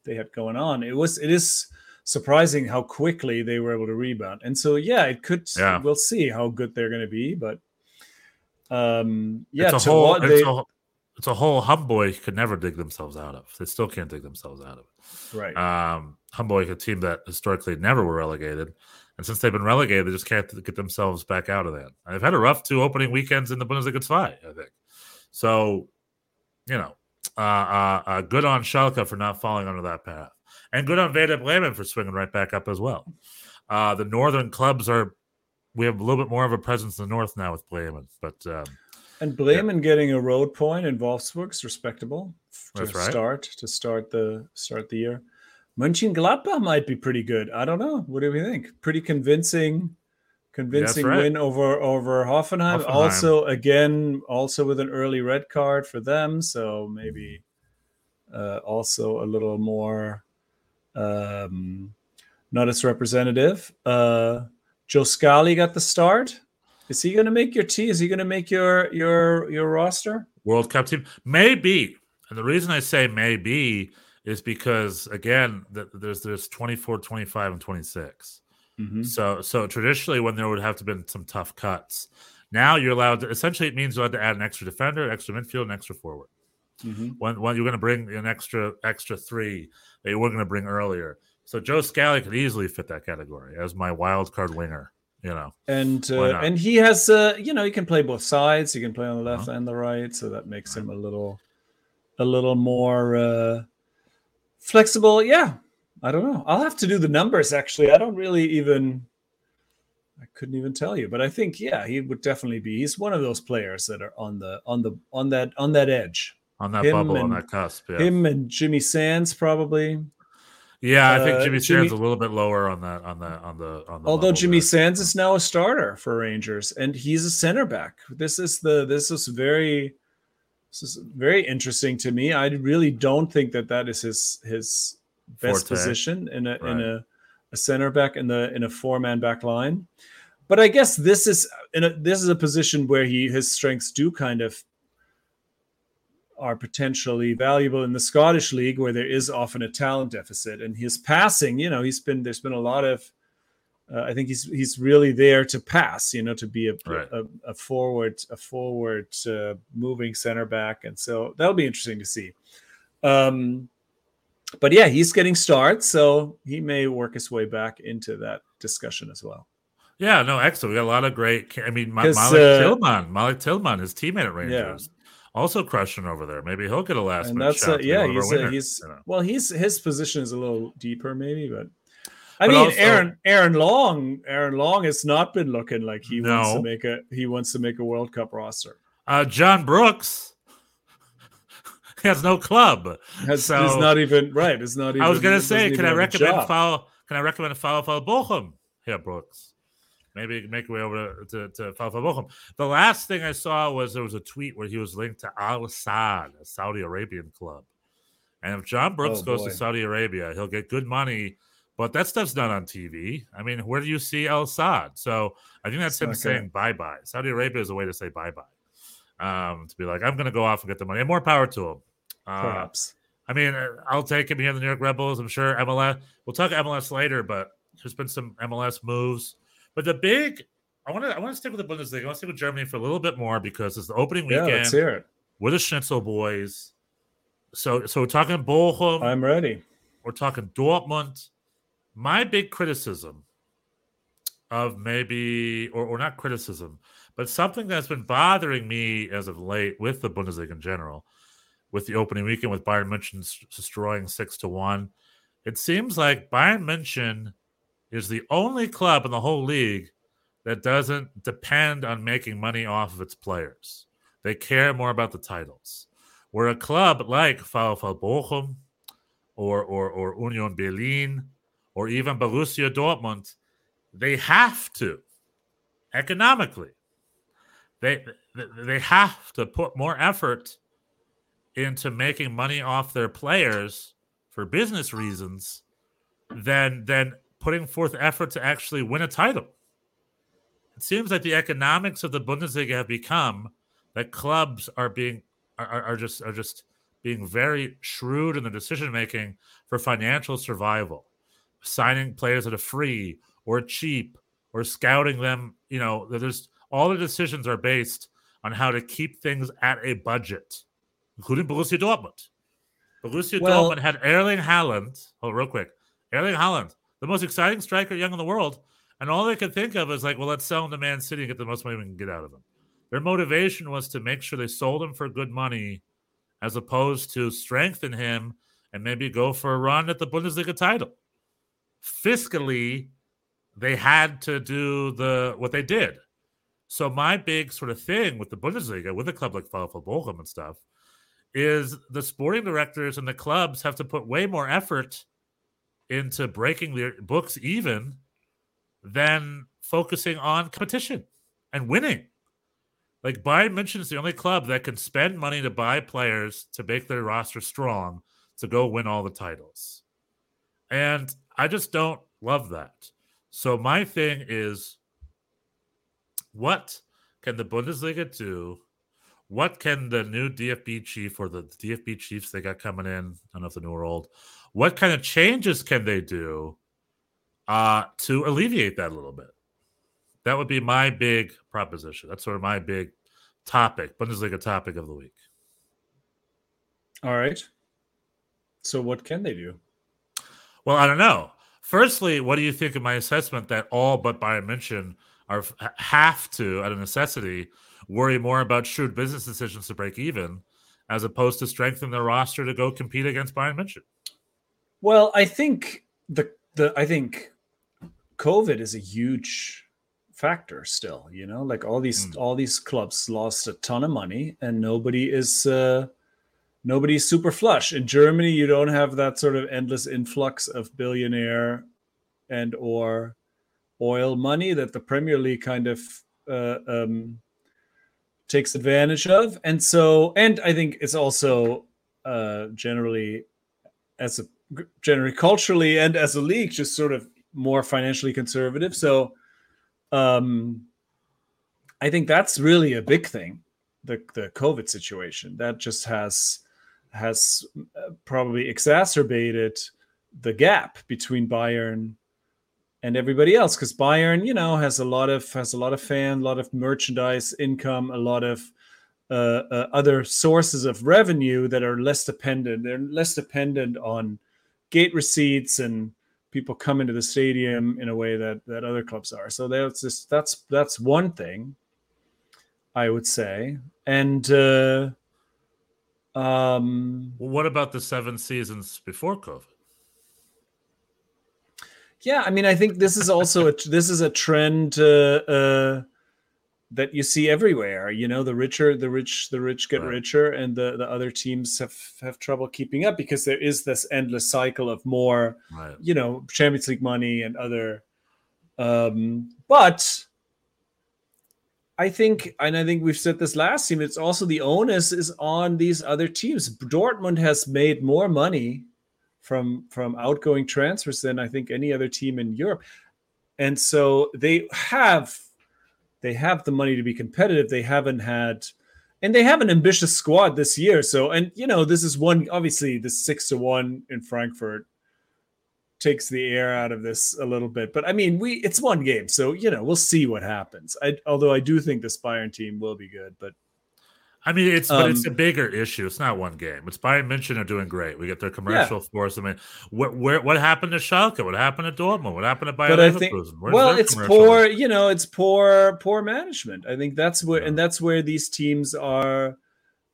they had going on, it was it is surprising how quickly they were able to rebound. And so, yeah, it could. Yeah. We'll see how good they're going to be, but um, yeah, it's a whole. what they- a, it's a whole Hamburg could never dig themselves out of. They still can't dig themselves out of it. right. Um, Hamburg, a team that historically never were relegated, and since they've been relegated, they just can't get themselves back out of that. And they've had a rough two opening weekends in the Bundesliga 2, I think. So, you know, uh, uh, uh, good on Schalke for not falling under that path, and good on Werder Bremen for swinging right back up as well. Uh, the northern clubs are. We have a little bit more of a presence in the north now with Bremen, but um, And Bremen getting a road point in Wolfsburg's respectable to right. start to start the start the year. Mönchengladbach might be pretty good. I don't know. What do we think? Pretty convincing, convincing right. win over over Hoffenheim. Hoffenheim. Also, again, also with an early red card for them, so maybe uh, also a little more um, not as representative. Uh, Joe Scally got the start. Is he going to make your team? Is he going to make your your your roster? World Cup team maybe, and the reason I say maybe is because again, th- there's there's 24, 25, and 26. Mm-hmm. So so traditionally, when there would have to been some tough cuts, now you're allowed to. Essentially, it means you're allowed to add an extra defender, extra midfield, and extra forward. Mm-hmm. When when you're going to bring an extra extra three that you were going to bring earlier. So Joe Scally could easily fit that category as my wild card winger. You know, And uh, and he has uh, you know he can play both sides. He can play on the left Uh-huh. and the right, so that makes him a little a little more uh, flexible. Yeah, I don't know. I'll have to do the numbers. Actually, I don't really even. I couldn't even tell you, but I think yeah, he would definitely be. He's one of those players that are on the on the on that on that edge. on that Him bubble, on that cusp. Yeah, Him and Jimmy Sands probably. Yeah. I think uh, Jimmy Jimmy- Sands a little bit lower on that on the on the on the. Although Jimmy there. Sands is now a starter for Rangers, and he's a center back. This is the this is very this is very interesting to me. I really don't think that that is his his best Forte. position in a in a, a center back in the in a four man back line. But I guess this is in a this is a position where he his strengths do kind of are potentially valuable in the Scottish league where there is often a talent deficit and his passing you know he's been there's been a lot of uh, I think he's he's really there to pass you know to be a Right. a, a forward a forward uh, moving center back and so that'll be interesting to see um but yeah he's getting starts so he may work his way back into that discussion as well Yeah, no, excellent. We got a lot of great. I mean, Malik uh, Tillman, Malik Tillman, his teammate at Rangers, also crushing over there. Maybe he'll get a last and minute that's shot. uh, yeah of our he's uh, winners, he's you know. well he's his position is a little deeper maybe but I But mean also- Aaron Aaron Long Aaron Long has not been looking like he wants to make a he wants to make a World Cup roster uh, John Brooks (laughs) has no club. has So- he's not even right it's not even I was gonna say, can I a recommend follow? Can I recommend a follow follow Bochum here, Brooks? Maybe make your way over to, to follow follow Bochum. The last thing I saw was there was a tweet where he was linked to Al Saad, a Saudi Arabian club. And if John Brooks Oh, goes boy. to Saudi Arabia, he'll get good money. But that stuff's not on TV. I mean, where do you see Al Saad? So I think that's It's him saying bye bye. Saudi Arabia is a way to say bye bye. Um, to be like, I'm going to go off and get the money. And more power to him. Uh, perhaps I mean, uh, I'll take him here in the New York Rebels. I'm sure MLS. We'll talk MLS later, but there's been some MLS moves. But the big, I want to, I want to stick with the Bundesliga. I want to stick with Germany for a little bit more because it's the opening yeah weekend. let's hear it We're the Schnitzel boys. So, so we're talking Bochum. I'm ready we're talking Dortmund. My big criticism of maybe, or, or not criticism, but something that's been bothering me as of late with the Bundesliga in general, with the opening weekend with Bayern München destroying six to one. It seems like Bayern München is the only club in the whole league that doesn't depend on making money off of its players. They care more about the titles. Where a club like VfL Bochum or, or, or Union Berlin or even Borussia Dortmund, they have to economically. They they have to put more effort into making money off their players for business reasons than than putting forth effort to actually win a title. It seems like the economics of the Bundesliga have become that clubs are being are, are just are just being very shrewd in the decision making for financial survival, signing players that are free or cheap or scouting them. You know, there's all the decisions are based on how to keep things at a budget, including Borussia Dortmund. Borussia Well- Dortmund had Erling Haaland. Oh, real quick, Erling Haaland, the most exciting striker young in the world, and all they could think of is like, well, let's sell him to Man City and get the most money we can get out of him. Their motivation was to make sure they sold him for good money, as opposed to strengthen him and maybe go for a run at the Bundesliga title. Fiscally, they had to do the what they did. So my big sort of thing with the Bundesliga, with a club like VfL Bochum and stuff, is the sporting directors and the clubs have to put way more effort into breaking their books even than focusing on competition and winning. Like Bayern München is the only club that can spend money to buy players to make their roster strong to go win all the titles. And I just don't love that. So my thing is what can the Bundesliga do? What can the new DFB chief or the DFB chiefs they got coming in? I don't know if they're new or old. What kind of changes can they do uh, to alleviate that a little bit? That would be my big proposition. That's sort of my big topic, Bundesliga topic of the week. All right. So what can they do? Well, I don't know. Firstly, what do you think of my assessment that all but Bayern München are have to, at a necessity, worry more about shrewd business decisions to break even, as opposed to strengthen their roster to go compete against Bayern München? Well, I think the the I think COVID is a huge factor still, you know, like all these Mm. all these clubs lost a ton of money and nobody is uh nobody's super flush. In Germany, you don't have that sort of endless influx of billionaire and or oil money that the Premier League kind of uh, um, takes advantage of. And so, and I think it's also uh, generally as a generally culturally and as a league just sort of more financially conservative. So um I think that's really a big thing. The the COVID situation that just has has uh, probably exacerbated the gap between Bayern and everybody else because Bayern, you know, has a lot of has a lot of fan, a lot of merchandise income, a lot of uh, uh, other sources of revenue that are less dependent. They're less dependent on gate receipts and people come into the stadium in a way that that other clubs are. So that's just that's that's one thing I would say. And uh, um, Well, what about the seven seasons before COVID? Yeah, I mean, I think this is also a this is a trend uh, uh, that you see everywhere. You know, the richer, the rich, the rich get Right. richer, and the the other teams have have trouble keeping up because there is this endless cycle of more, Right. you know, Champions League money and other. Um, but I think, and I think we've said this last team. It's also the onus is on these other teams. Dortmund has made more money from from outgoing transfers than I think any other team in Europe, and so they have they have the money to be competitive. They haven't had, and they have an ambitious squad this year. So, and you know, this is one obviously the six to one in Frankfurt takes the air out of this a little bit. But I mean, we it's one game, so you know we'll see what happens. I although I do think this Bayern team will be good, but I mean, it's but it's a Um, bigger issue. It's not one game. It's Bayern München are doing great. We get their commercial force. I mean, what where what happened to Schalke? What happened to Dortmund? What happened to Bayern but I think well, it's poor. You know, it's poor poor management. I think that's where and that's where these teams are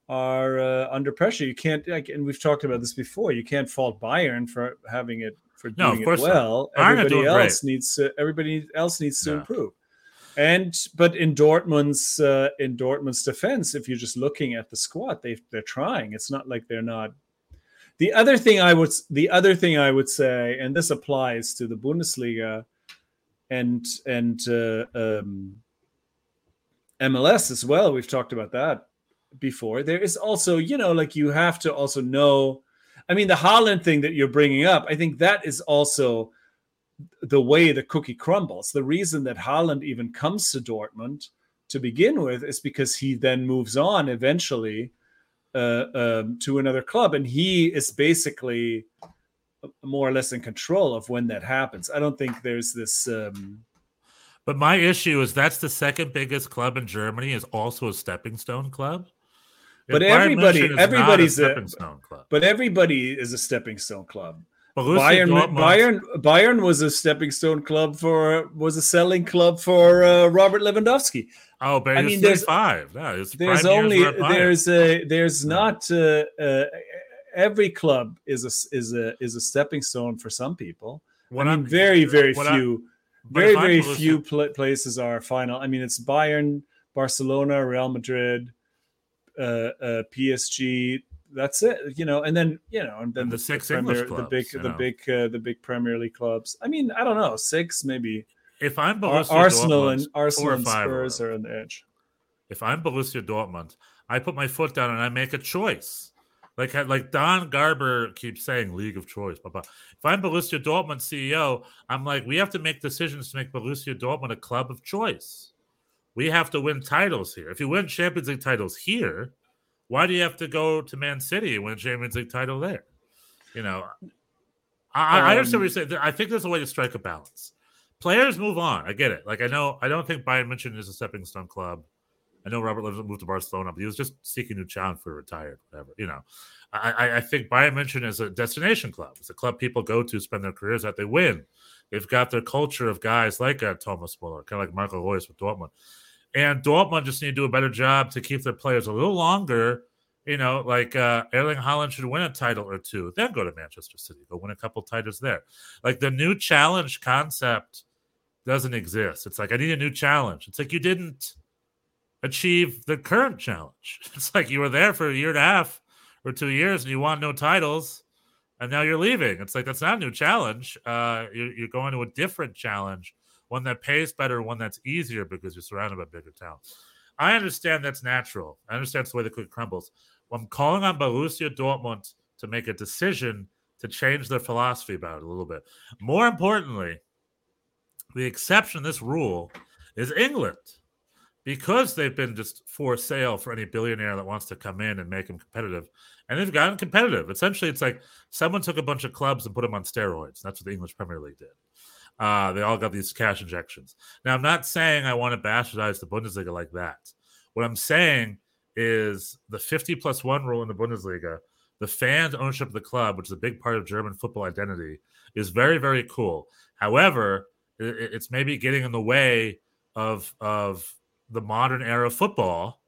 are uh, under pressure. You can't like, and we've talked about this before. You can't fault Bayern for having it for No, doing it well. Everybody else great. needs to. Everybody else needs to Yeah. improve. And but in Dortmund's uh, in Dortmund's defense, if you're just looking at the squad, they they're trying. It's not like they're not. The other thing I would the other thing I would say, and this applies to the Bundesliga, and and uh, um, MLS as well. We've talked about that before. There is also, you know, like you have to also know. I mean, the Haaland thing that you're bringing up, I think that is also the way the cookie crumbles. The reason that Haaland even comes to Dortmund to begin with is because he then moves on eventually uh, um, to another club, and he is basically more or less in control of when that happens. I don't think there's this. Um, But my issue is that's the second biggest club in Germany is also a stepping stone club. But everybody- München is not everybody's a- stepping stone club. but everybody is a stepping stone club. Borussia Bayern, Dortmund- Bayern, Bayern was a stepping stone club for was a selling club for uh, Robert Lewandowski. Oh, but I mean, there's- five. His There's only were at Bayern. there's a there's not uh, uh, every club is a is a is a stepping stone for some people. What I I'm- mean, very very what I- few, very I'm very Borussia- few pla places are final. I mean, it's Bayern, Barcelona, Real Madrid, uh, uh, PSG. That's it, you know, and then you know, and then And the six Premier- English the big, the know. big, uh, the big Premier League clubs. I mean, I don't know, six maybe. If I'm Borussia Arsenal Dortmund, and Arsenal or and Spurs are on the edge. if I'm Borussia Dortmund, I put my foot down and I make a choice. Like like Don Garber keeps saying, league of choice. Blah, blah. If I'm Borussia Dortmund CEO, I'm like, we have to make decisions to make Borussia Dortmund a club of choice. We have to win titles here. If you win Champions League titles here, why do you have to go to Man City and win a Champions League title there? You know, I, I understand Um, what you're saying. I think there's a way to strike a balance. Players move on. I get it. Like I know, I don't think Bayern München is a stepping stone club. I know Robert Lewandowski moved to Barcelona, but he was just seeking a new challenge for retired, whatever. You know, I, I, think Bayern München is a destination club. It's a club people go to, spend their careers at. They win. They've got their culture of guys like uh, Thomas Muller, kind of like Marco Reus with Dortmund. And Dortmund just need to do a better job to keep their players a little longer. You know, like uh, Erling Haaland should win a title or two, then go to Manchester City, go win a couple titles there. Like the new challenge concept doesn't exist. It's like I need a new challenge. It's like you didn't achieve the current challenge. (laughs) It's like you were there for a year and a half or two years and you won no titles, and now you're leaving. It's like that's not a new challenge. Uh, you're, you're going to a different challenge, one that pays better, one that's easier because you're surrounded by bigger talent. I understand that's natural. I understand it's the way the cookie crumbles. I'm calling on Borussia Dortmund to make a decision to change their philosophy about it a little bit. More importantly, the exception this rule is England because they've been just for sale for any billionaire that wants to come in and make them competitive. And they've gotten competitive. Essentially, it's like someone took a bunch of clubs and put them on steroids. That's what the English Premier League did. Uh, they all got these cash injections. Now, I'm not saying I want to bastardize the Bundesliga like that. What I'm saying is the 50 plus one rule in the Bundesliga, the fans' ownership of the club, which is a big part of German football identity, is very, very cool. However, i- i- it's maybe getting in the way of of the modern era of football.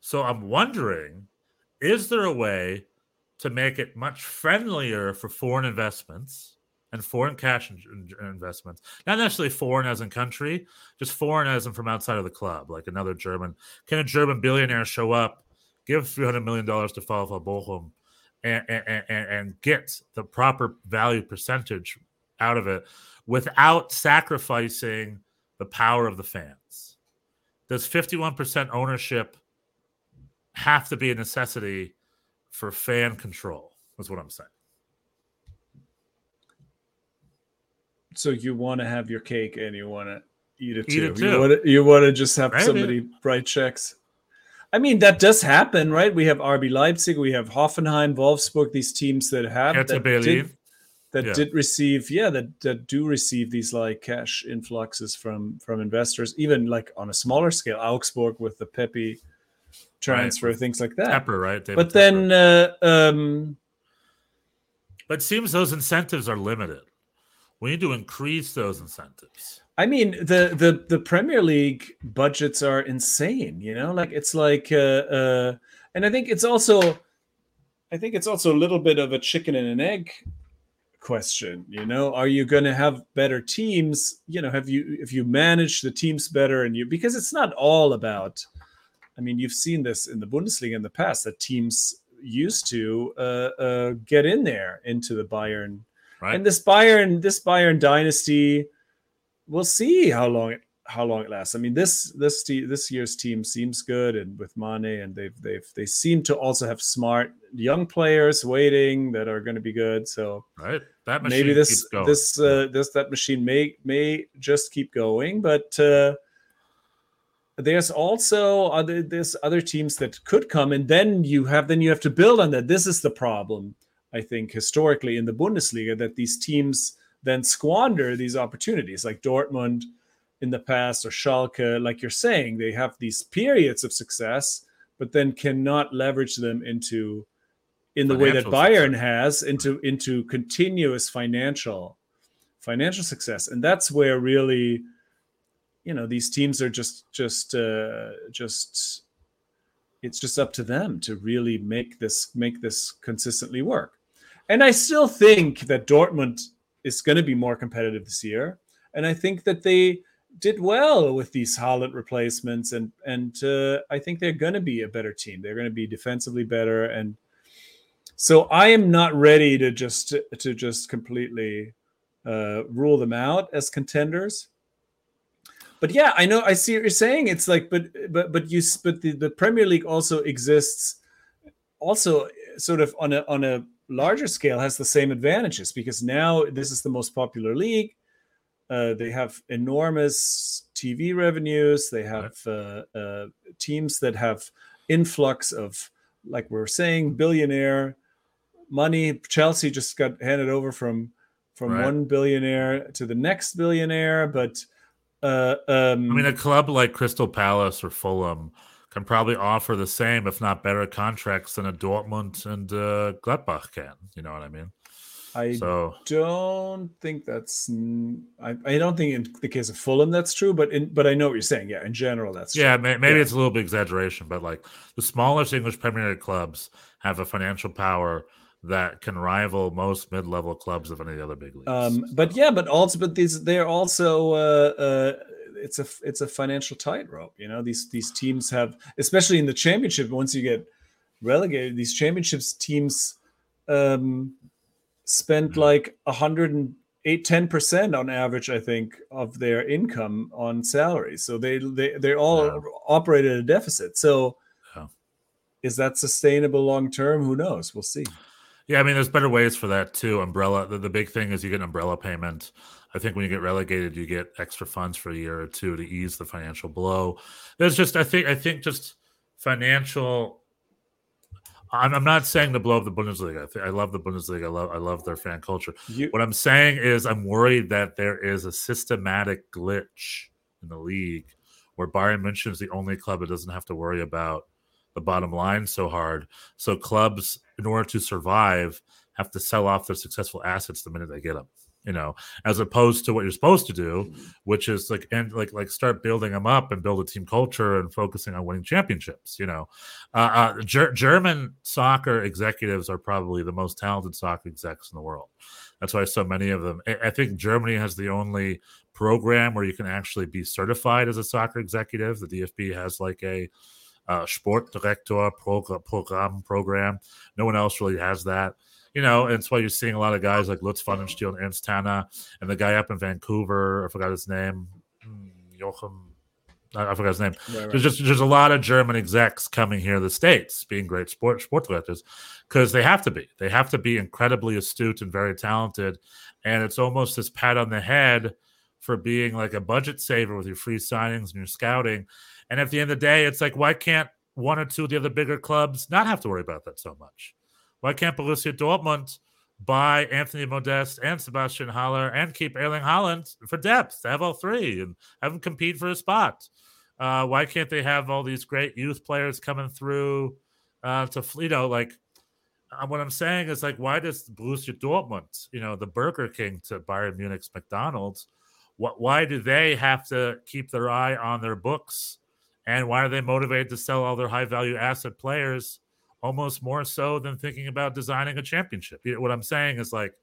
So I'm wondering, is there a way to make it much friendlier for foreign investments and foreign cash in- in- investments? Not necessarily foreign as in country, just foreign as in from outside of the club, like another German. Can a German billionaire show up, give three hundred million dollars to VfL Bochum, and, and, and, and get the proper value percentage out of it without sacrificing the power of the fans? Does 51% ownership have to be a necessity for fan control? That's what I'm saying. So you want to have your cake and you want to eat it Eat too. it too. You want to you want to just have Maybe. somebody write checks. I mean that does happen, right? We have RB Leipzig, we have Hoffenheim, Wolfsburg, these teams that have Hertha that Berlin. did, that Yeah. did receive, yeah, that that do receive these like cash influxes from from investors, even like on a smaller scale. Augsburg with the Pepe transfer, things like that. Tepper, right? David But Tepper. then, uh, um, but it seems those incentives are limited. We need to increase those incentives. I mean, the the the Premier League budgets are insane. You know, like it's like, uh, uh, and I think it's also, I think it's also a little bit of a chicken and an egg question. You know, are you going to have better teams? You know, have you if you manage the teams better and you because it's not all about. I mean, you've seen this in the Bundesliga in the past that teams used to uh, uh, get in there into the Bayern Right. and this Bayern, this Bayern dynasty, we'll see how long it how long it lasts. I mean, this this te- this year's team seems good, and with Mane, and they've they've they seem to also have smart young players waiting that are going to be good. So right. That machine maybe this this uh, this that machine may may just keep going, but. Uh, there's also other there's other teams that could come and then you have then you have to build on that this is the problem i think historically in the bundesliga that these teams then squander these opportunities. Like dortmund in the past or schalke like you're saying they have these periods of success but then cannot leverage them into in the way that bayern success. has into into continuous financial financial success. And that's where really you know these teams are just just uh just it's just up to them to really make this make this consistently work and i still think that dortmund is going to be more competitive this year. And i think that they did well with these Haaland replacements and and uh, i think they're going to be a better team. They're going to be defensively better. And so i am not ready to just to just completely uh, rule them out as contenders. But yeah, I know I see what you're saying. It's like, but but but you but the, the Premier League also exists, also sort of on a on a larger scale has the same advantages because now this is the most popular league. Uh, they have enormous TV revenues. They have uh, uh, teams that have influx of, like we are saying, billionaire money. Chelsea just got handed over from from Right. one billionaire to the next billionaire, but uh, um, I mean, a club like Crystal Palace or Fulham can probably offer the same, if not better, contracts than a Dortmund and uh, Gladbach can. You know what I mean? I So don't think that's. I don't think in the case of Fulham that's true, but in but I know what you're saying. Yeah, in general that's true. yeah, may, maybe Yeah. it's a little bit exaggeration, but like the smallest English Premier League clubs have a financial power that can rival most mid-level clubs of any of the other big leagues. Um, but yeah, but also, but these they're also. Uh, uh, it's a it's a financial tightrope. You know, these these teams have, especially in the championship. Once you get relegated, these championships teams um, spent Mhm. like a hundred and eight ten percent on average, I think, of their income on salaries. So they they they all Yeah. operate at a deficit. So is that sustainable long term? Who knows? We'll see. Yeah, I mean, there's better ways for that too. Umbrella. The, the big thing is you get an umbrella payment. I think when you get relegated, you get extra funds for a year or two to ease the financial blow. There's just, I think, I think just financial. I'm, I'm not saying to blow up the Bundesliga. I, I love the Bundesliga. I love, I love their fan culture. You, What I'm saying is, I'm worried that there is a systematic glitch in the league where Bayern München is the only club that doesn't have to worry about the bottom line so hard. So clubs, in order to survive, have to sell off their successful assets the minute they get them. You know, as opposed to what you're supposed to do, which is like and like like start building them up and build a team culture and focusing on winning championships. You know, uh, uh, Ger- German soccer executives are probably the most talented soccer execs in the world. That's why so many of them. I, I think Germany has the only program where you can actually be certified as a soccer executive. The DFB has like a uh, Sportdirektor prog- program program. No one else really has that. You know, and it's why you're seeing a lot of guys like Lutz Pfannenstiel and Ernst Tanner and the guy up in Vancouver. I forgot his name. Hmm, Joachim. I I forgot his name. Right, right. There's just there's a lot of German execs coming here to the states, being great sport sport directors, because they have to be. They have to be incredibly astute and very talented, and it's almost this pat on the head for being like a budget saver with your free signings and your scouting. And at the end of the day, it's like why can't one or two of the other bigger clubs not have to worry about that so much? Why can't Borussia Dortmund buy Anthony Modeste and Sebastian Haller and keep Erling Haaland for depth to have all three and have them compete for a spot? Uh, why can't they have all these great youth players coming through uh, to you know like uh, what I'm saying is like why does Borussia Dortmund you know the Burger King to Bayern Munich's McDonald's what why do they have to keep their eye on their books and why are they motivated to sell all their high value asset players almost more so than thinking about designing a championship You know, what I'm saying is like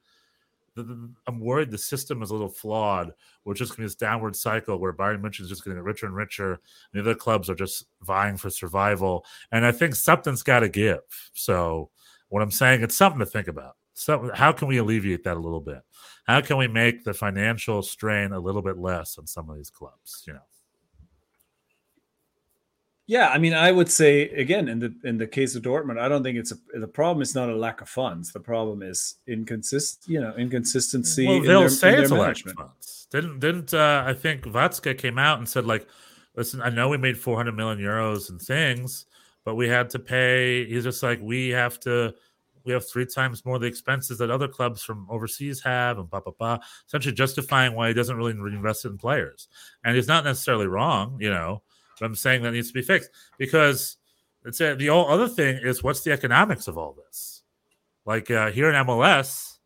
the, the, I'm worried the system is a little flawed. We're just going to this downward cycle where Bayern München is just getting richer and richer, and the other clubs are just vying for survival. And I think something's got to give. So what I'm saying, it's something to think about. So how can we alleviate that a little bit? How can we make the financial strain a little bit less on some of these clubs? You know. Yeah, I mean, I would say again in the in the case of Dortmund, I don't think it's a the problem is not a lack of funds. The problem is inconsist, you know, inconsistency. Well, in they'll their, say in it's a lack of funds. Didn't didn't uh, I think Watzke came out and said like, listen, I know we made 400 million euros and things, but we had to pay. He's just like we have to. We have three times more the expenses that other clubs from overseas have, and blah blah blah. Essentially, justifying why he doesn't really reinvest in players, and he's not necessarily wrong, you know. I'm saying that needs to be fixed because it's a, the whole other thing is what's the economics of all this? Like uh, here in MLS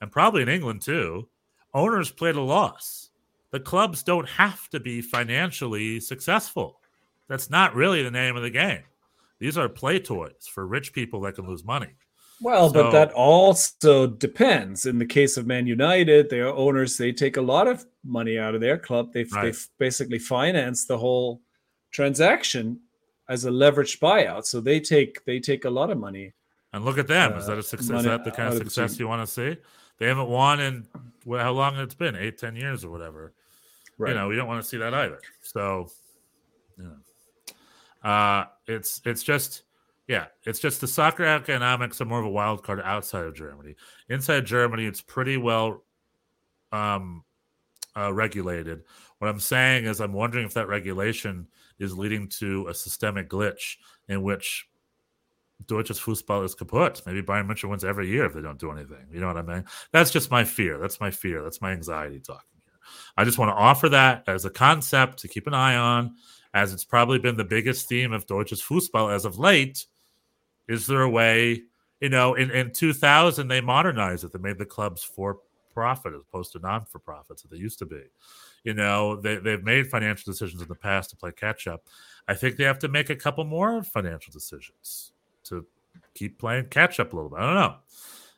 and probably in England too, owners play at a loss. The clubs don't have to be financially successful. That's not really the name of the game. These are play toys for rich people that can lose money. Well, So- but that also depends. In the case of Man United, their owners they take a lot of money out of their club. They Right. they basically finance the whole transaction as a leveraged buyout. So they take they take a lot of money. And look at them. Is Uh, that a success? Is that the kind of of success team. you want to see? They haven't won in well, how long it's been? Eight, ten years or whatever. Right. You know, we don't want to see that either. So, you know, uh, it's it's just yeah, it's just the soccer economics are more of a wild card outside of Germany. Inside Germany, it's pretty well um, uh, regulated. What I'm saying is, I'm wondering if that regulation is leading to a systemic glitch in which Deutsches Fußball is kaput. Maybe Bayern München wins every year if they don't do anything. You know what I mean? That's just my fear. That's my fear. That's my anxiety talking here. I just want to offer that as a concept to keep an eye on, as it's probably been the biggest theme of Deutsches Fußball as of late. Is there a way, you know, in, in 2000, they modernized it. They made the clubs for profit as opposed to non for profits that they used to be. You know, they, they've made financial decisions in the past to play catch up. I think they have to make a couple more financial decisions to keep playing catch up a little bit. I don't know.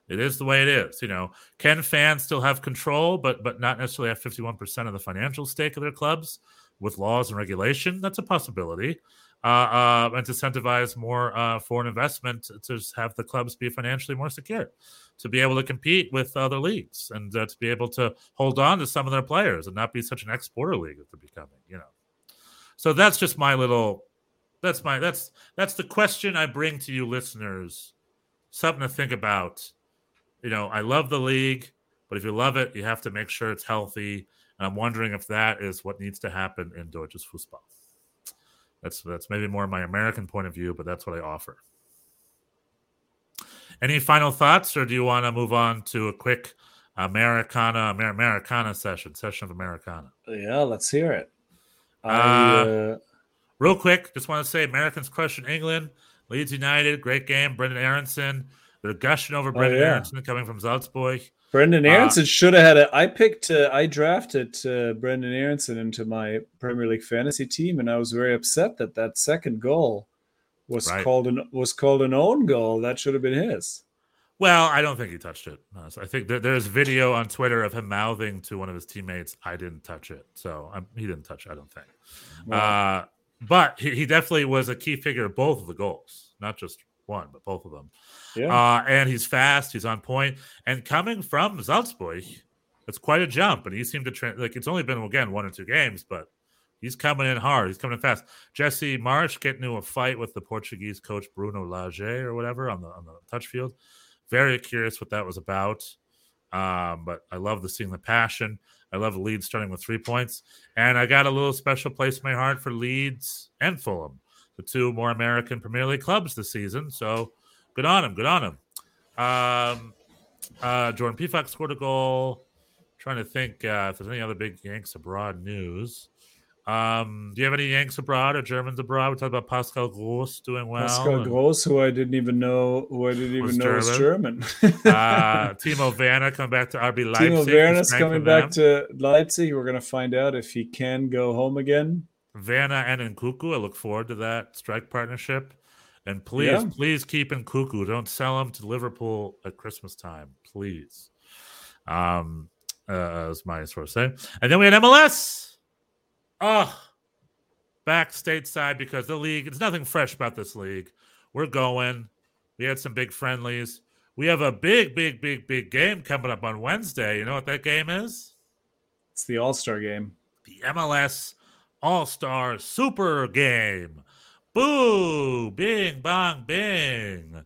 It is the way it is. You know, can fans still have control, but but not necessarily have fifty one percent of the financial stake of their clubs with laws and regulation? That's a possibility. Uh, uh, and to incentivize more uh, foreign investment to have the clubs be financially more secure, to be able to compete with other leagues, and uh, to be able to hold on to some of their players and not be such an exporter league that they're becoming. You know, so that's just my little. That's my that's that's the question I bring to you listeners. Something to think about. You know, I love the league, but if you love it, you have to make sure it's healthy. And I'm wondering if that is what needs to happen in Deutsches Fußball. That's that's maybe more my American point of view, but that's what I offer. Any final thoughts, or do you want to move on to a quick Americana Amer- Americana session, session of Americana? Yeah, let's hear it. I, Uh, uh, Real quick, just want to say Americans crushing England, Leeds United, great game. Brenden Aaronson, they're gushing over Brenden Oh, yeah. Aaronson coming from Salzburg. Brenden uh, should have had it. I picked, uh, I drafted uh, Brenden Aaronson into my Premier League fantasy team, and I was very upset that that second goal was Right. called an was called an own goal. That should have been his. Well, I don't think he touched it. honestly. I think there, there's video on Twitter of him mouthing to one of his teammates, "I didn't touch it." So um, he didn't touch. it, I don't think. Uh, but he, he definitely was a key figure of both of the goals, not just one, but both of them. Yeah, Uh, and he's fast. He's on point. And coming from Salzburg, it's quite a jump. And he seemed to tra- like it's only been again one or two games, but he's coming in hard. He's coming in fast. Jesse Marsch getting into a fight with the Portuguese coach Bruno Lage or whatever on the on the touch field. Very curious what that was about. Um, but I love the seeing the passion. I love Leeds starting with three points, and I got a little special place in my heart for Leeds and Fulham, the two more American Premier League clubs this season. So good on him. Good on him. Um, uh, Jordan Pefok scored a goal. Trying to think uh, if there's any other big Yanks abroad news. Um, do you have any Yanks abroad or Germans abroad? We talked about Pascal Gross doing well. Pascal Gross, who I didn't even know, who I didn't even Was know was German. uh, (laughs) Timo Werner coming back to RB Leipzig. Timo Werner's coming back to Leipzig. We're going to find out if he can go home again. Werner and Nkunku. I look forward to that strike partnership. And please, Yeah. please keep Nkunku. Don't sell him to Liverpool at Christmas time, please. Um, uh, as my source say. And then we had MLS. Oh, back stateside because the league, it's nothing fresh about this league. We're going. We had some big friendlies. We have a big, big, big, big game coming up on Wednesday. You know what that game is? It's the All Star game. The MLS All Star Super Game. Boo! Bing, bong, bing. Uh,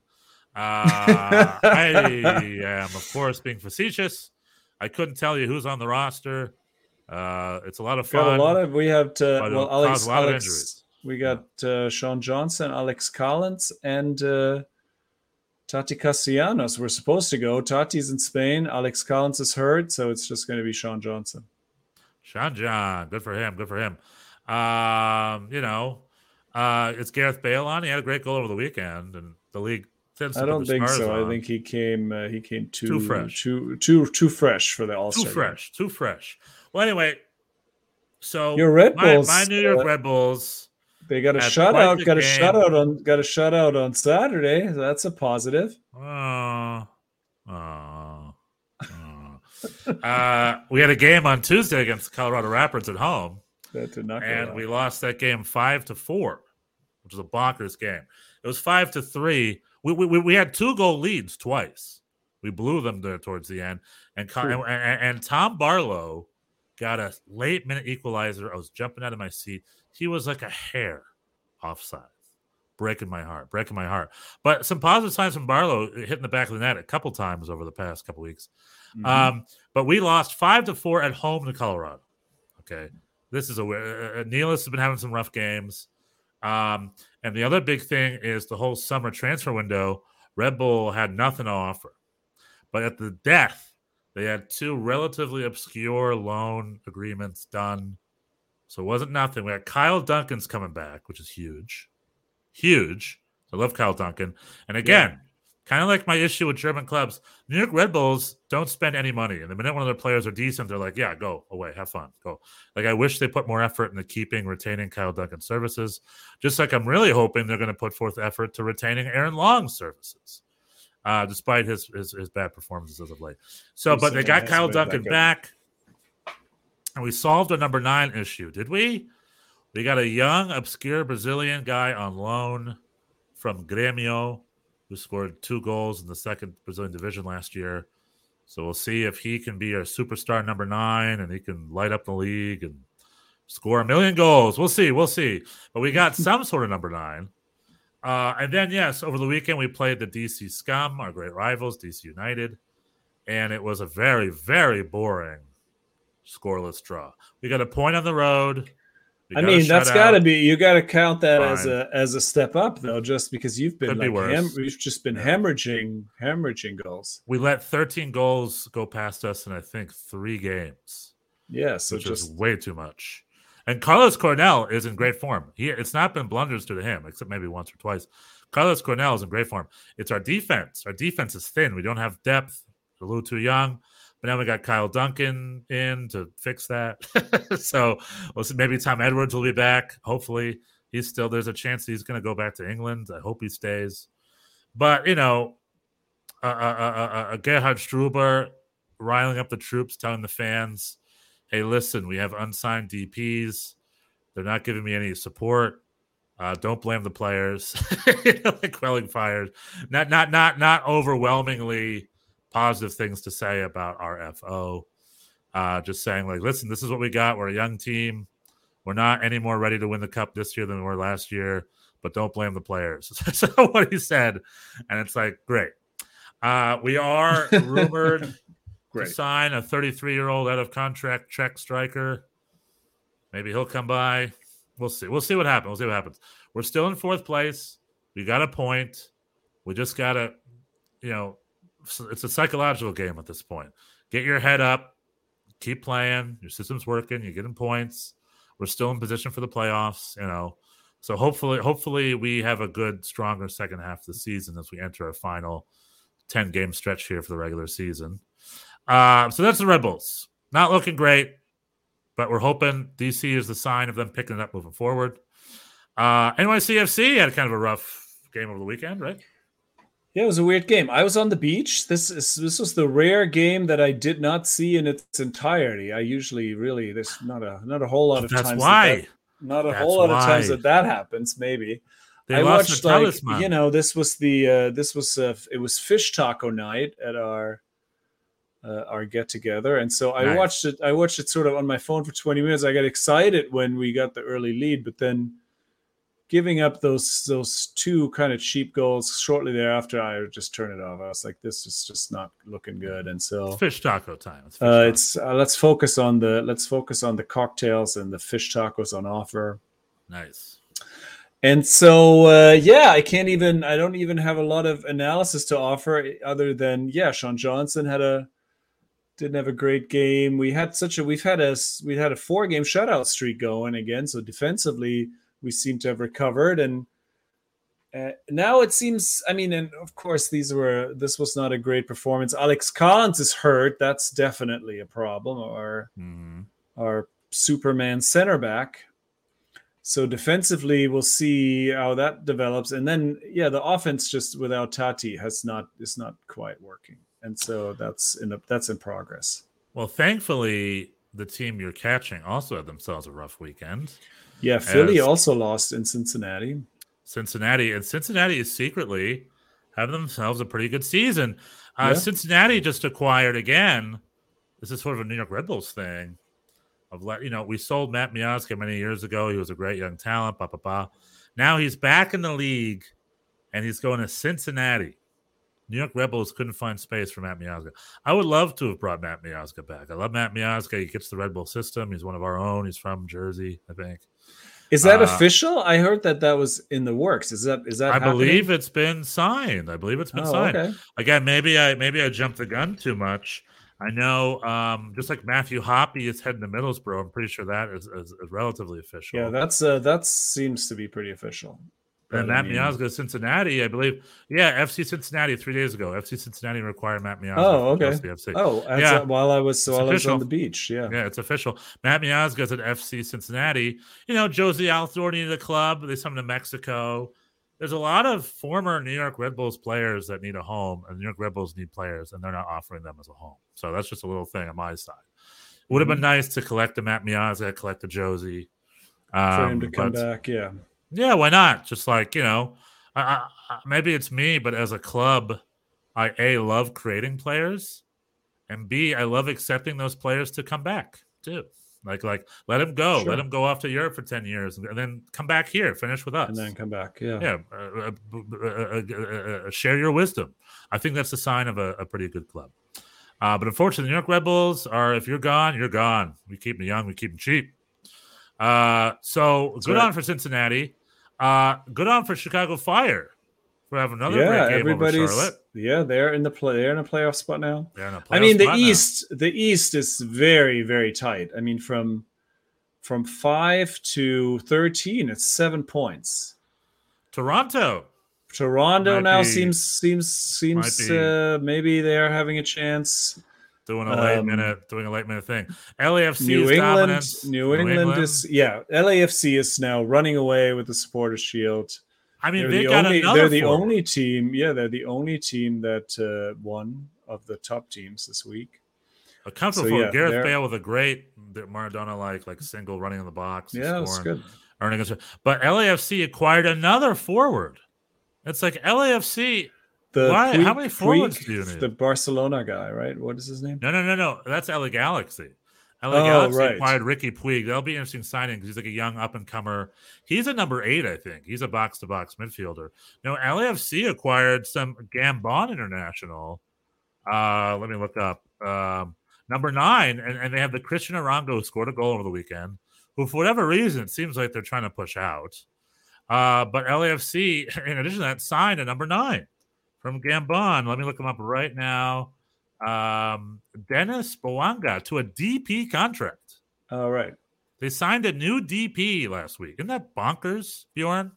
(laughs) I am, of course, being facetious. I couldn't tell you who's on the roster. Uh, it's a lot of fun. Got a lot of. We have to. Well, Alex. a lot of Alex injuries. we got uh, Sean Johnson, Alex Callens, and uh, Tati Castellanos. We're supposed to go. Tati's in Spain. Alex Callens is hurt, so it's just going to be Sean Johnson. Sean John, good for him. Good for him. Um, you know, uh, it's Gareth Bale on. He had a great goal over the weekend, and the league. tends to I don't think so. I think he came. Uh, he came too Too fresh. too too too fresh for the All Star. too fresh, too fresh. Well, anyway, so Your Red my, Bulls, my New York uh, Red Bulls. They got a shutout. Got a game. shutout on. Got a shutout on Saturday. That's a positive. Oh, oh, oh. uh, we had a game on Tuesday against the Colorado Rapids at home, That did not and we lost that game five to four, which was a bonkers game. It was five to three. We we, we had two goal leads twice. We blew them there towards the end, and and, and, and Tom Barlow got a late minute equalizer. I was jumping out of my seat. He was like a hair offside, breaking my heart, breaking my heart. But some positive signs from Barlow hitting the back of the net a couple times over the past couple weeks. Mhm. Um, but we lost five to four at home to Colorado. Okay, this is a uh, uh, Nealis has been having some rough games. Um, and the other big thing is the whole summer transfer window. Red Bull had nothing to offer, but at the death, they had two relatively obscure loan agreements done. So it wasn't nothing. We had Kyle Duncan's coming back, which is huge, huge. I love Kyle Duncan, and again, kind of like my issue with German clubs. New York Red Bulls don't spend any money. And the minute one of their players are decent, they're like, yeah, go away, have fun, go. Like, I wish they put more effort into keeping, retaining Kyle Duncan services. Just like I'm really hoping they're going to put forth effort to retaining Aaron Long's services, uh, despite his, his his bad performances as of late. So, but they got Kyle Duncan back, and we solved a number nine issue, did we? We got a young, obscure Brazilian guy on loan from Grêmio who scored two goals in the second Brazilian division last year. So we'll see if he can be our superstar number nine and he can light up the league and score a million goals. We'll see. We'll see. But we got (laughs) some sort of number nine. Uh, and then, yes, over the weekend, we played the DC Scum, our great rivals, DC United. And it was a very, very boring scoreless draw. We got a point on the road. I mean, that's got to be. You got to count that as a as a step up, though, just because you've been Could be like worse. hem- you've just been Yeah. hemorrhaging hemorrhaging goals. We let 13 goals go past us in, I think, three games. Yeah, so which just is way too much. And Carlos Coronel is in great form. He it's not been blunders to him, except maybe once or twice. Carlos Coronel is in great form. It's our defense. Our defense is thin. We don't have depth. We're a little too young. But now we got Kyle Duncan in to fix that. (laughs) so maybe Tom Edwards will be back. Hopefully, he's still. There's a chance he's going to go back to England. I hope he stays. But you know, uh, uh, uh, uh, uh, Gerhard Struber riling up the troops, telling the fans, "Hey, listen, we have unsigned DPS. They're not giving me any support. Uh, don't blame the players. You (laughs) know, like quelling fires. Not, not, not, not overwhelmingly positive things to say about our FO. Uh, just saying, like, listen, this is what we got. We're a young team. We're not any more ready to win the cup this year than we were last year. But don't blame the players. (laughs) so (laughs) what he said, and it's like, great. Uh, we are rumored to sign a 33 year old out of contract Czech striker. Maybe he'll come by. We'll see. We'll see what happens. We'll see what happens. We're still in fourth place. We got a point. We just got to, you know, it's a psychological game at this point. Get your head up, keep playing. Your system's working. You're getting points. We're still in position for the playoffs. You know, so hopefully, hopefully we have a good, stronger second half of the season as we enter our final ten game stretch here for the regular season. Uh, so that's the Red Bulls. Not looking great, but we're hoping DC is the sign of them picking it up moving forward. Uh, NYCFC had kind of a rough game over the weekend, right? Yeah, it was a weird game. I was on the beach. This is this was the rare game that I did not see in its entirety. I usually really there's not a not a whole lot of That's times. why. That that, not a That's whole lot of times that that happens. Maybe They I lost watched like you know this was the uh, this was uh, it was fish taco night at our uh, our get together, and so I Nice. watched it. I watched it sort of on my phone for twenty minutes. I got excited when we got the early lead, but then giving up those those two kind of cheap goals shortly thereafter, I just turned it off. I was like, this is just not looking good, and so. It's fish taco time. It's, fish Uh, taco. it's uh, let's focus on the let's focus on the cocktails and the fish tacos on offer. nice. And so, uh, yeah, I can't even, I don't even have a lot of analysis to offer other than, yeah, Sean Johnson had a, didn't have a great game. We had such a, we've had a, we had a four game shutout streak going again. So defensively, we seem to have recovered. And uh, now it seems, I mean, and of course, these were, this was not a great performance. Alex Callens is hurt. That's definitely a problem. Or, Mhm. our Superman center back. So defensively, we'll see how that develops, and then yeah, the offense just without Tati has not is not quite working, and so that's in a, that's in progress. Well, thankfully, the team you're catching also had themselves a rough weekend. Yeah, Philly also lost in Cincinnati. Cincinnati, and Cincinnati is secretly having themselves a pretty good season. Uh, Yeah. Cincinnati just acquired again. This is sort of a New York Red Bulls thing. Of let you know, we sold Matt Miazga many years ago. He was a great young talent. Blah blah blah. Now he's back in the league, and he's going to Cincinnati. New York Red Bulls couldn't find space for Matt Miazga. I would love to have brought Matt Miazga back. I love Matt Miazga. He gets the Red Bull system. He's one of our own. He's from Jersey, I think. Is that Uh, official? I heard that that was in the works. Is that is that? I happening? believe it's been signed. I believe it's been Oh, signed. okay. Again, maybe I maybe I jumped the gun too much. I know, um, just like Matthew Hoppe is heading to Middlesbrough. I'm pretty sure that is, is, is relatively official. Yeah, that's uh, that seems to be pretty official. And Matt mean- Miazga, Cincinnati, I believe. Yeah, FC Cincinnati three days ago. FC Cincinnati required Matt Miazga. Oh, okay. The FC. Oh, Yeah. uh, while I was while I was on the beach, yeah. Yeah, it's official. Matt Miazga's at FC Cincinnati. You know, Jozy Altidore needed a club. They sent him to Mexico. There's a lot of former New York Red Bulls players that need a home, and New York Red Bulls need players, and they're not offering them as a home. So that's just a little thing on my side. Would have been nice to collect a Matt Miazga, collect a Jozy. For Um, him to come back, yeah. Yeah, why not? Just like you know, I, I, I- maybe it's me, but as a club, I a love creating players, and b I love accepting those players to come back too. Like like let him go, Sure. let him go off to Europe for ten years, and then come back here, finish with us. And then come back, yeah. yeah, uh, uh, uh, uh, uh, uh, share your wisdom. I think that's a sign of a, a pretty good club. Uh, but unfortunately, the New York Red Bulls are if you're gone, you're gone. We keep them young, we keep them cheap. Uh, so good right. on for Cincinnati. Uh, good on for Chicago Fire for having another yeah, great game over Charlotte. yeah, they're in the play. They're in a playoff spot now. They're in a I playoff mean, the spot now. East, the East is very, very tight. I mean, from from five to thirteen, it's seven points. Toronto. Toronto Might now be- seems seems seems uh, maybe they're having a chance. Doing a late Um, minute, doing a late minute thing. LAFC New is England, dominant. New England, is yeah. LAFC is now running away with the Supporters Shield. I mean, they're they the got only another. they're the forward. only team. Yeah, they're the only team that uh, won of the top teams this week. A comfortable So, yeah, Gareth Bale with a great Maradona like like single running in the box. Yeah, that's good. Earning a, but LAFC acquired another forward. It's like LAFC. The Why- how many forwards Puig, do you need? The Barcelona guy, right? What is his name? No, no, no, no. That's LA Galaxy. LA Oh, Galaxy right. acquired Riqui Puig. That'll be an interesting signing because he's like a young up and comer. He's a number eight, I think. He's a box to box midfielder. No, LAFC acquired some Gabon international. Uh, let me look up. Um, number nine, and, and they have the Cristian Arango who scored a goal over the weekend, who for whatever reason it seems like they're trying to push out. Uh, but LAFC, (laughs) in addition to that, signed a number nine from Gabon. Let me look him up right now. Um, Denis Bouanga to a DP contract. All right. They signed a new DP last week. Isn't that bonkers, Bjorn?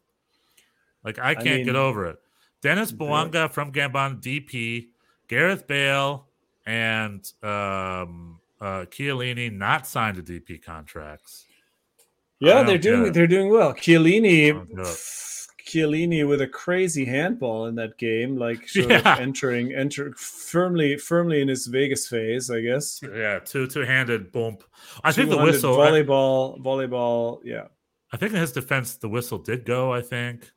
Like I can't get mean, over it. Denis Bouanga from Gabon DP, Gareth Bale, and um, uh, Chiellini not signed to DP contracts. Yeah, they're doing they're doing well. Chiellini, get. Chiellini with a crazy handball in that game, like (laughs) sort of Yeah. entering, enter firmly, firmly in his Vegas phase, I guess. Yeah, two two handed bump. I think the whistle. I, volleyball, volleyball, yeah. I think in his defense, the whistle did go. I think,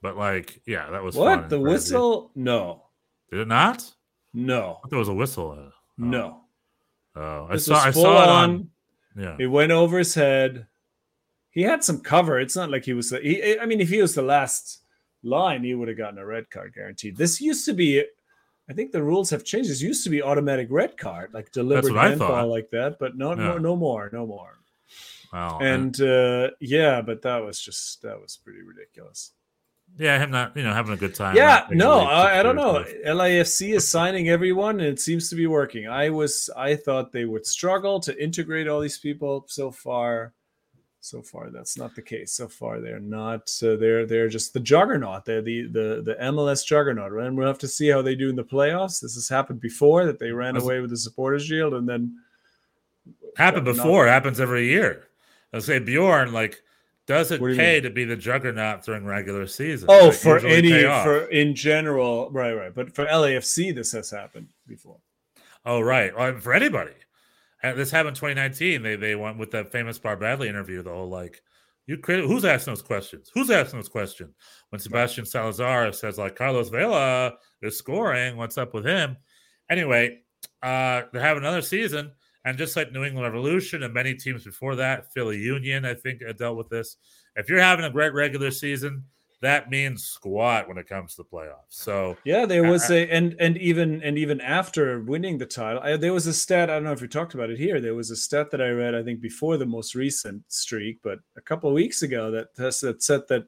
but like, yeah, that was What the crazy. whistle? No, Did it not? No, there was a whistle. Uh, no. Oh, I This saw. I saw it on. on. Yeah. It went over his head. He had some cover. It's not like he was. He, I mean, if he was the last line, he would have gotten a red card guaranteed. This used to be. I think the rules have changed. This used to be automatic red card, like deliberate handball like that, but no, Yeah. no, no more, no more. Wow. And uh, yeah, but that was just that was pretty ridiculous. yeah, him not you know having a good time. Yeah, no, I, I don't know. LAFC is signing everyone, and it seems to be working. I was, I thought they would struggle to integrate all these people. So far, so far that's not the case. So far, they're not. So they're they're just the juggernaut. They're the the the MLS juggernaut. And we'll have to see how they do in the playoffs. This has happened before that they ran away with the supporters shield, and then Happened before. Happens every year. I say Bjorn like does it do pay mean? to be the juggernaut during regular season? oh, Like, for any for in general, right, right. But for LAFC, this has happened before. Oh, right. Well, for anybody. And this happened in 2019. They they went with that famous Bob Bradley interview, the whole like, you created who's asking those questions? Who's asking those questions? When Sebastian Salazar says, like, Carlos Vela is scoring, what's up with him? Anyway, uh, they have another season, and just like New England Revolution and many teams before that, Philly Union, I think, dealt with this. If you're having a great regular season, that means squat when it comes to the playoffs. So Yeah, there was a and and even and even after winning the title, I, there was a stat. I don't know if we talked about it here. There was a stat that I read, I think, before the most recent streak, but a couple of weeks ago that that said that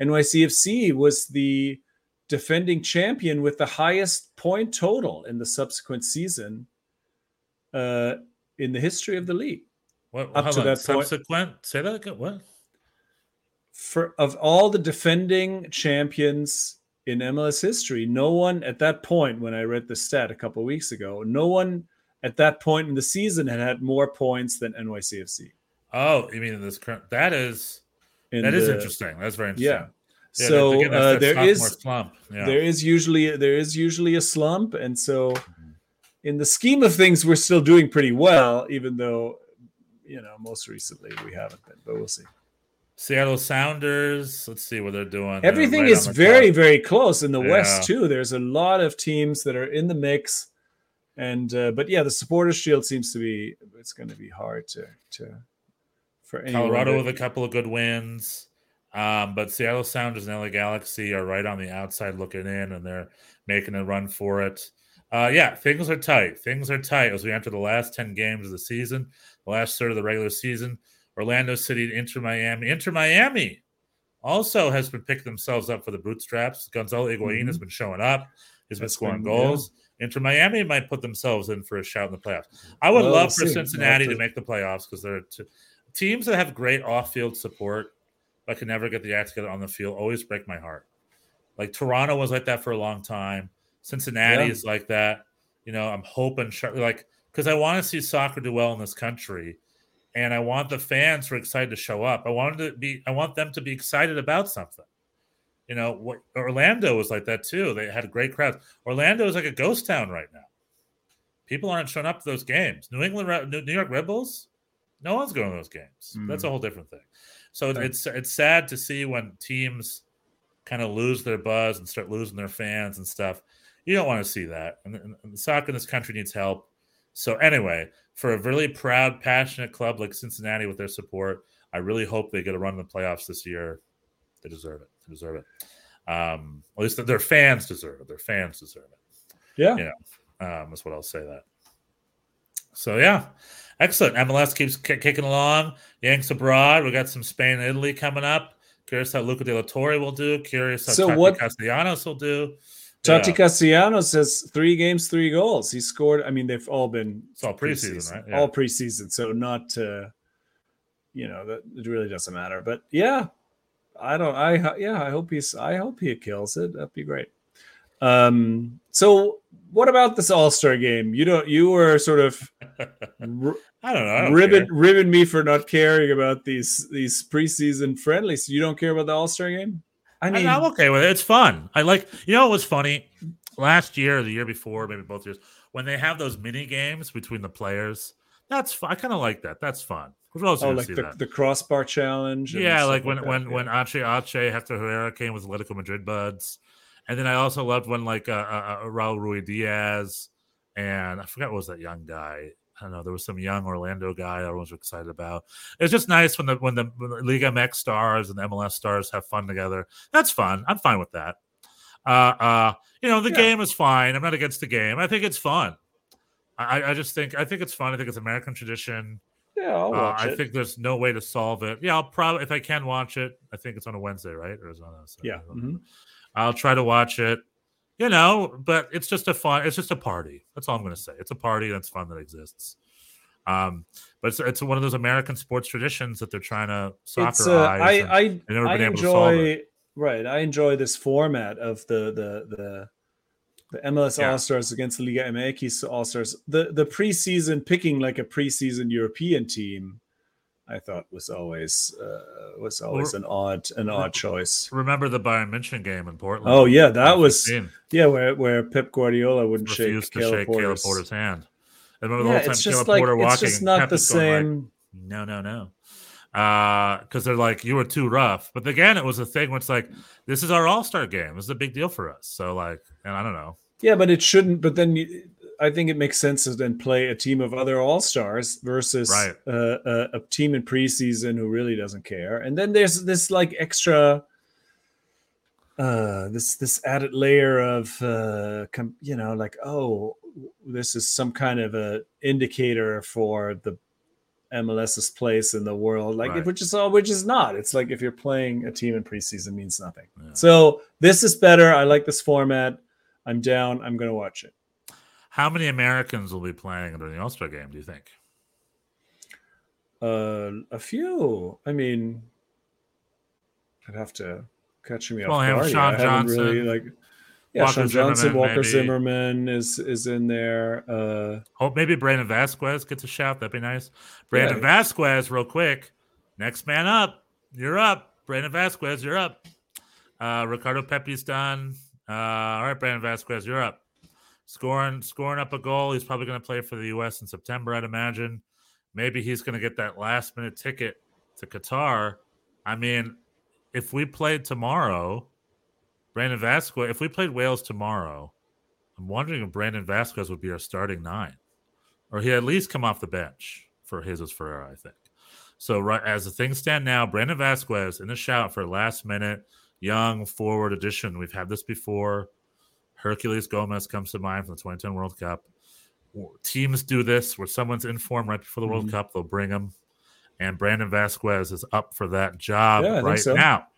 NYCFC was the defending champion with the highest point total in the subsequent season uh, in the history of the league. what Up to on, that point- subsequent? Say that again. What? For of all the defending champions in MLS history, no one at that point, when I read the stat a couple of weeks ago, no one at that point in the season had had more points than NYCFC. Oh, you mean in this current? That is In that is the- interesting. That's very interesting. Yeah. Yeah, so again, that's uh, there is slump. Yeah. there is usually there is usually a slump, and so in the scheme of things, we're still doing pretty well, even though you know most recently we haven't been. But we'll see. Seattle Sounders. Let's see what they're doing. They're Everything right is very, top. very close in the Yeah. West too. There's a lot of teams that are in the mix, and uh, but yeah, the Supporters Shield seems to be. It's going to be hard to to for Colorado to- with a couple of good wins. Um, but Seattle Sounders and LA Galaxy are right on the outside looking in, and they're making a run for it. Uh, yeah, things are tight. Things are tight as we enter the last 10 games of the season, the last third of the regular season. Orlando City, to Inter Miami. Inter Miami also has been picking themselves up for the bootstraps. Gonzalo Higuain has mm-hmm. been showing up. He's been That's scoring been- yeah. goals. Inter Miami might put themselves in for a shout in the playoffs. I would Well, love for see. Cincinnati We'll to make the playoffs because they're t- teams that have great off-field support but can never get the act together on the field always break my heart. Like Toronto was like that for a long time. Cincinnati Yeah. is like that. You know, I'm hoping like because I want to see soccer do well in this country, and I want the fans who are excited to show up. I want to be. I want them to be excited about something. You know, what Orlando was like that too. They had great crowds. Orlando is like a ghost town right now. People aren't showing up to those games. New England, New York Red Bulls, no one's going to those games. Hmm. That's a whole different thing. So Right. it's it's sad to see when teams kind of lose their buzz and start losing their fans and stuff. You don't want to see that. And, and, and soccer in this country needs help. So anyway, for a really proud, passionate club like Cincinnati with their support, I really hope they get a run in the playoffs this year. They deserve it. They deserve it. Um, at least their fans deserve it. Their fans deserve it. yeah. Yeah. Um, that's what I'll say that. So yeah, excellent. MLS keeps ki- kicking along. Yanks abroad. We got some Spain and Italy coming up. Curious how Luca De La Torre will do. Curious how So Tati what- Castellanos will do. Tati Yeah. Castellanos has three games, three goals. He scored. I mean, they've all been It's all preseason, right? Yeah. All preseason, so not. Uh, you know that it really doesn't matter. But yeah, I don't. I yeah. I hope he's. I hope he kills it. That'd be great. Um. So what about this All Star game? You don't. You were sort of (laughs) I don't know. I don't ribbon ribbon me for not caring about these these preseason friendlies. You don't care about the All Star game? I mean, I am okay with it. It's fun. I like. You know, it was funny last year or the year before, maybe both years, when they have those mini games between the players. That's fun. I kind of like that. That's fun. We're also oh, like the, the crossbar challenge. yeah, like when when yeah. when Ache Ache Hector Herrera came with Atletico Madrid buds, and then I also loved when like uh, uh, uh, Raul Ruidíaz and I forgot what was that young guy. I don't know. There was some young Orlando guy everyone's excited about. It's just nice when the when the, when the Liga MX stars and the MLS stars have fun together. That's fun. I'm fine with that. Uh, uh, you know, the Yeah. game is fine. I'm not against the game. I think it's fun. I, I just think I think it's fun. I think it's American tradition. yeah, I'll Uh, watch I it. think there's no way to solve it. Yeah, I'll probably if I can watch it. I think it's on a Wednesday, right? Or is it on a Saturday? yeah. mhm. I'll try to watch it. You know, but it's just a fun. It's just a party. That's all I'm going to say. It's a party that's fun that exists. Um, but it's, it's one of those American sports traditions that they're trying to soccer uh, eyes. I and- I never been I able to solve enjoy right. I enjoy this format of the the the the MLS Yeah. All Stars against the Liga MX All Stars. The the preseason picking like a preseason European team, I thought was always uh, was always an odd an odd choice. remember the Bayern Munchen game in Portland. Oh yeah, that was 2015? yeah where where Pep Guardiola wouldn't shake to Caleb shake Caleb Porter's. Porter's hand. I remember the Yeah, whole time it's Caleb just like Porter it's just not Pep the going like, same. no, no, no. Because they're like, you were too rough. But again, it was a thing where it's like, this is our all star game. This is a big deal for us. So, like, and I don't know. Yeah, but it shouldn't. But then you, I think it makes sense to then play a team of other all stars versus Right. uh, a, a team in preseason who really doesn't care. And then there's this like extra, uh, this this added layer of, uh, com- you know, like oh, this is some kind of a indicator for the MLS's place in the world, like Right. which is all, which is not. It's like if you're playing a team in preseason means nothing. Yeah. So this is better. I like this format. I'm down. I'm going to watch it. How many Americans will be playing during the All Star game, do you think? Uh, a few. I mean, I'd have to catch me Well, off I have guard. Sean haven't Johnson, really, like, yeah, Walker Sean Johnson, Zimmerman, Walker maybe. Zimmerman is is in there. Uh, Hope maybe Brandon Vazquez gets a shout. That'd be nice. Brandon Yeah. Vazquez, real quick. Next man up. You're up. Brandon Vazquez, you're up. Uh, Ricardo Pepi's done. Uh, all right, Brandon Vazquez, you're up. Scoring, scoring up a goal. He's probably going to play for the U.S. in September, I'd imagine. Maybe he's going to get that last minute ticket to Qatar. I mean, if we played tomorrow, Brandon Vazquez, if we played Wales tomorrow, I'm wondering if Brandon Vazquez would be our starting nine, or he at least come off the bench for Jesus Ferreira, I think. So, right as the things stand now, Brandon Vazquez in the shout for last minute young forward addition. We've had this before. Herculez Gomez comes to mind from the 2010 World Cup. Teams do this where someone's in form right before the World Mhm. Cup, they'll bring him. And Brandon Vazquez is up for that job Yeah, right so. now.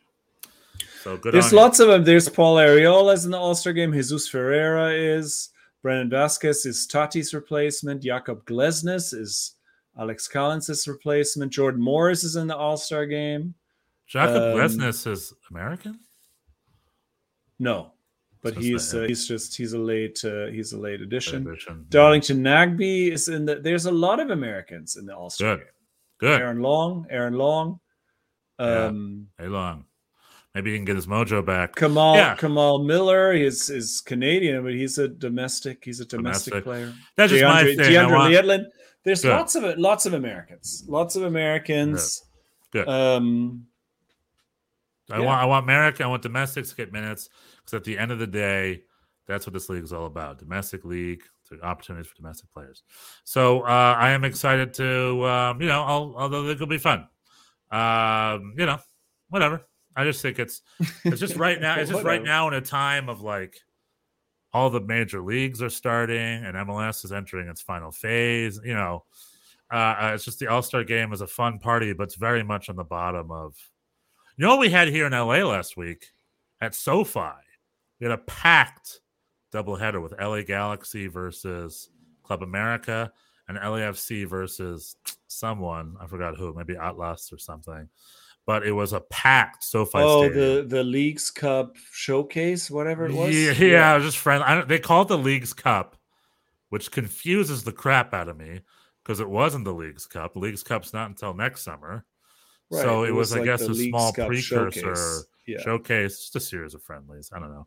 So good. there's on you. lots of them. There's Paul Arriola's in the All Star game. Jesus Ferreira is. Brandon Vazquez is Tati's replacement. Jakob Glesnes is Alex Callens' replacement. Jordan Morris is in the All Star game. Jakob um, Glesnes is American. No, but So he's uh, he's just he's a late uh, he's a late addition. Edition. Darlington Nagbe is in the. There's a lot of Americans in the All Star game. Good. Aaron Long, Aaron Long, Yeah. um, Hey, long. Maybe he can get his mojo back. Kamal Yeah. Kamal Miller. He's is Canadian, but he's a domestic. He's a domestic, Domestic. player. That's just my DeAndre, thing. DeAndre want- Yedlin. There's Good. lots of it. Lots of Americans. Lots of Americans. Good. Um, I Yeah. want I want America. I want domestics to get minutes because at the end of the day, that's what this league is all about. Domestic league, opportunities for domestic players. So uh, I am excited to um, you know, I'll, although it will be fun. Um, you know, whatever. I just think it's it's just right now. It's just (laughs) right now in a time of like all the major leagues are starting and MLS is entering its final phase. You know, uh, uh, it's just the All Star game is a fun party, but it's very much on the bottom of. You know what we had here in LA last week at SoFi? We had a packed doubleheader with LA Galaxy versus Club America and LAFC versus someone. I forgot who, maybe Atlas or something. But it was a packed SoFi oh, Stadium. oh, stadium. the the Leagues Cup showcase, whatever it was. Yeah, yeah, I was just friendly. I don't, they call it the League's Cup, which confuses the crap out of me because it wasn't the League's Cup. The League's Cup's not until next summer. so Right, it, was, I like guess, a Leagues small Cup precursor. showcase. Yeah. showcase, just a series of friendlies. I don't know,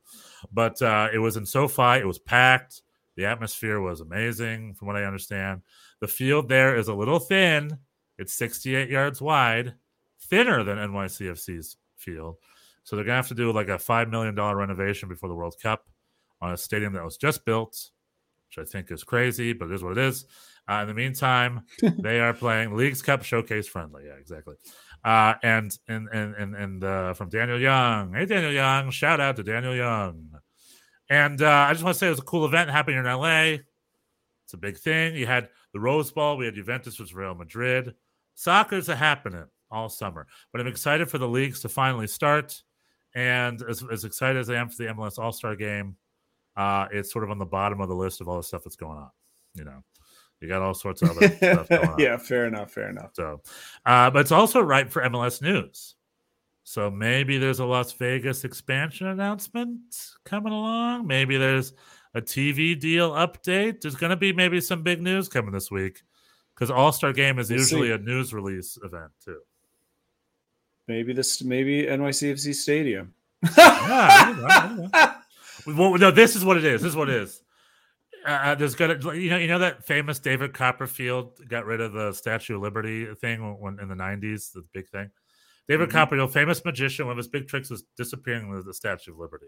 but uh, it was in SoFi. It was packed. The atmosphere was amazing, from what I understand. The field there is a little thin. It's 68 yards wide, thinner than NYCFC's field. So they're gonna have to do like a five million dollar renovation before the World Cup on a stadium that was just built, which I think is crazy, but it is what it is. Uh, in the meantime, (laughs) they are playing League's Cup Showcase friendly. Yeah, exactly. Uh, and and and and, and uh, from Daniel Young. Hey, Daniel Young! Shout out to Daniel Young. And uh, I just want to say it was a cool event happening in LA. It's a big thing. You had the Rose Bowl. We had Juventus versus Real Madrid. Soccer's a happening all summer, but I'm excited for the leagues to finally start. And as, as excited as I am for the MLS All Star Game, uh, it's sort of on the bottom of the list of all the stuff that's going on. You know, you got all sorts of other stuff going (laughs) on. yeah, fair enough. Fair enough. So, uh, but it's also ripe for MLS news. So maybe there's a Las Vegas expansion announcement coming along. Maybe there's a TV deal update. There's going to be maybe some big news coming this week because All Star Game is We'll usually see. a news release event too. Maybe this. Maybe NYCFC Stadium. Yeah, I don't know, I don't know. (laughs) Well, no, this is what it is. This is what it is. Uh, there's gonna, you know, you know that famous David Copperfield got rid of the Statue of Liberty thing when in the '90s, the big thing. David Mhm. Copperfield, famous magician, one of his big tricks was disappearing the, the Statue of Liberty.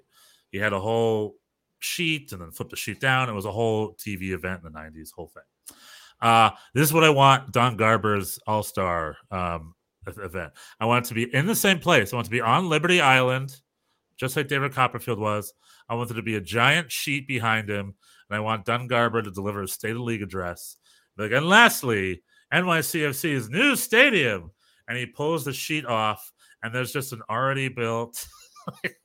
He had a whole sheet and then flipped the sheet down. It was a whole TV event in the '90s, whole thing. Uh, this is what I want Don Garber's All Star um, event. I want it to be in the same place. I want it to be on Liberty Island, just like David Copperfield was. I want there to be a giant sheet behind him, and I want Don Garber to deliver a State of League address. Like, and lastly, NYCFC's new stadium. And he pulls the sheet off, and there's just an already built (laughs) like,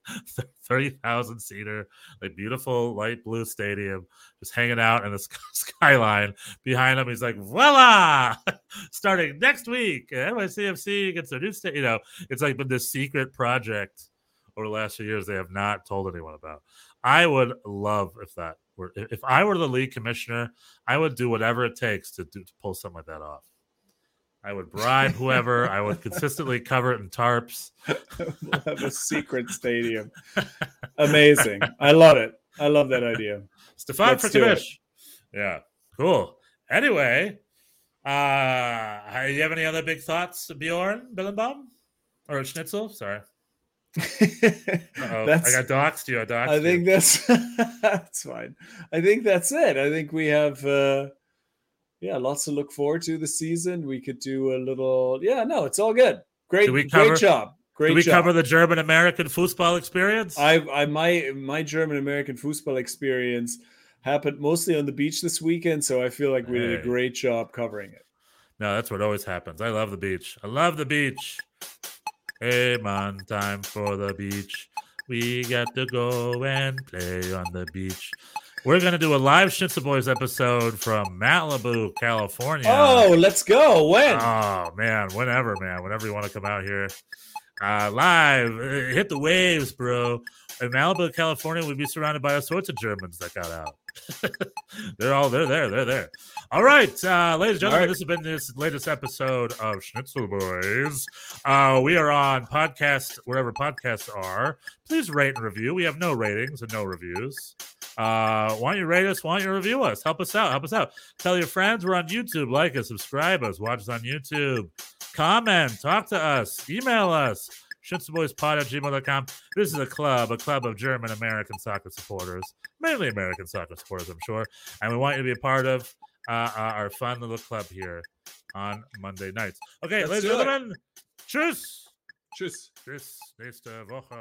30,000 seater, like beautiful light blue stadium, just hanging out in the (laughs) sky- skyline. Behind him, he's like, voila! (laughs) Starting next week, NYCFC gets their new state. You know, it's like been this secret project over the last few years they have not told anyone about. I would love if that were if I were the league commissioner, I would do whatever it takes to do to pull something like that off. I would bribe whoever. I would consistently cover it in tarps. we'll (laughs) have a secret stadium. Amazing. I love it. I love that idea. Stefan Let's do it. Frikovic. Yeah, cool. Anyway, uh, you have any other big thoughts, Bjorn Billenbaum or Schnitzel? Sorry, (laughs) Uh-oh. I got doxed you. I doxed I think you. that's (laughs) that's fine. I think that's it. I think we have uh yeah, lots to look forward to this season. We could do a little yeah, no, it's all good. Great we cover- great job. Great Did we job. cover the German American football experience? I I my my German American football experience happened mostly on the beach this weekend, so I feel like we did a great job covering it. No, that's what always happens. I love the beach. I love the beach. Hey, man, time for the beach. We got to go and play on the beach. We're going to do a live Schnitzel Boys episode from Malibu, California. Oh, let's go. When? Oh, man, whenever, man, whenever you want to come out here. Uh, live, uh, hit the waves, bro. In Malibu, California, we'd be surrounded by all sorts of Germans that got out. (laughs) they're all they're there, they're there. All right, uh, ladies and gentlemen, right. this has been this latest episode of Schnitzel Boys. Uh, we are on podcast wherever podcasts are. Please rate and review. We have no ratings and no reviews. Uh, why don't you rate us? Why don't you review us? Help us out. Help us out. Tell your friends we're on YouTube. Like us, subscribe us, watch us on YouTube. Comment, talk to us, email us. Schnitzelboyspod at gmail.com. This is a club, a club of German American soccer supporters, mainly American soccer supporters, I'm sure. And we want you to be a part of uh, uh, our fun little club here on Monday nights. Okay, Let's ladies and gentlemen, tschüss. Tschüss. Bis nächste Woche.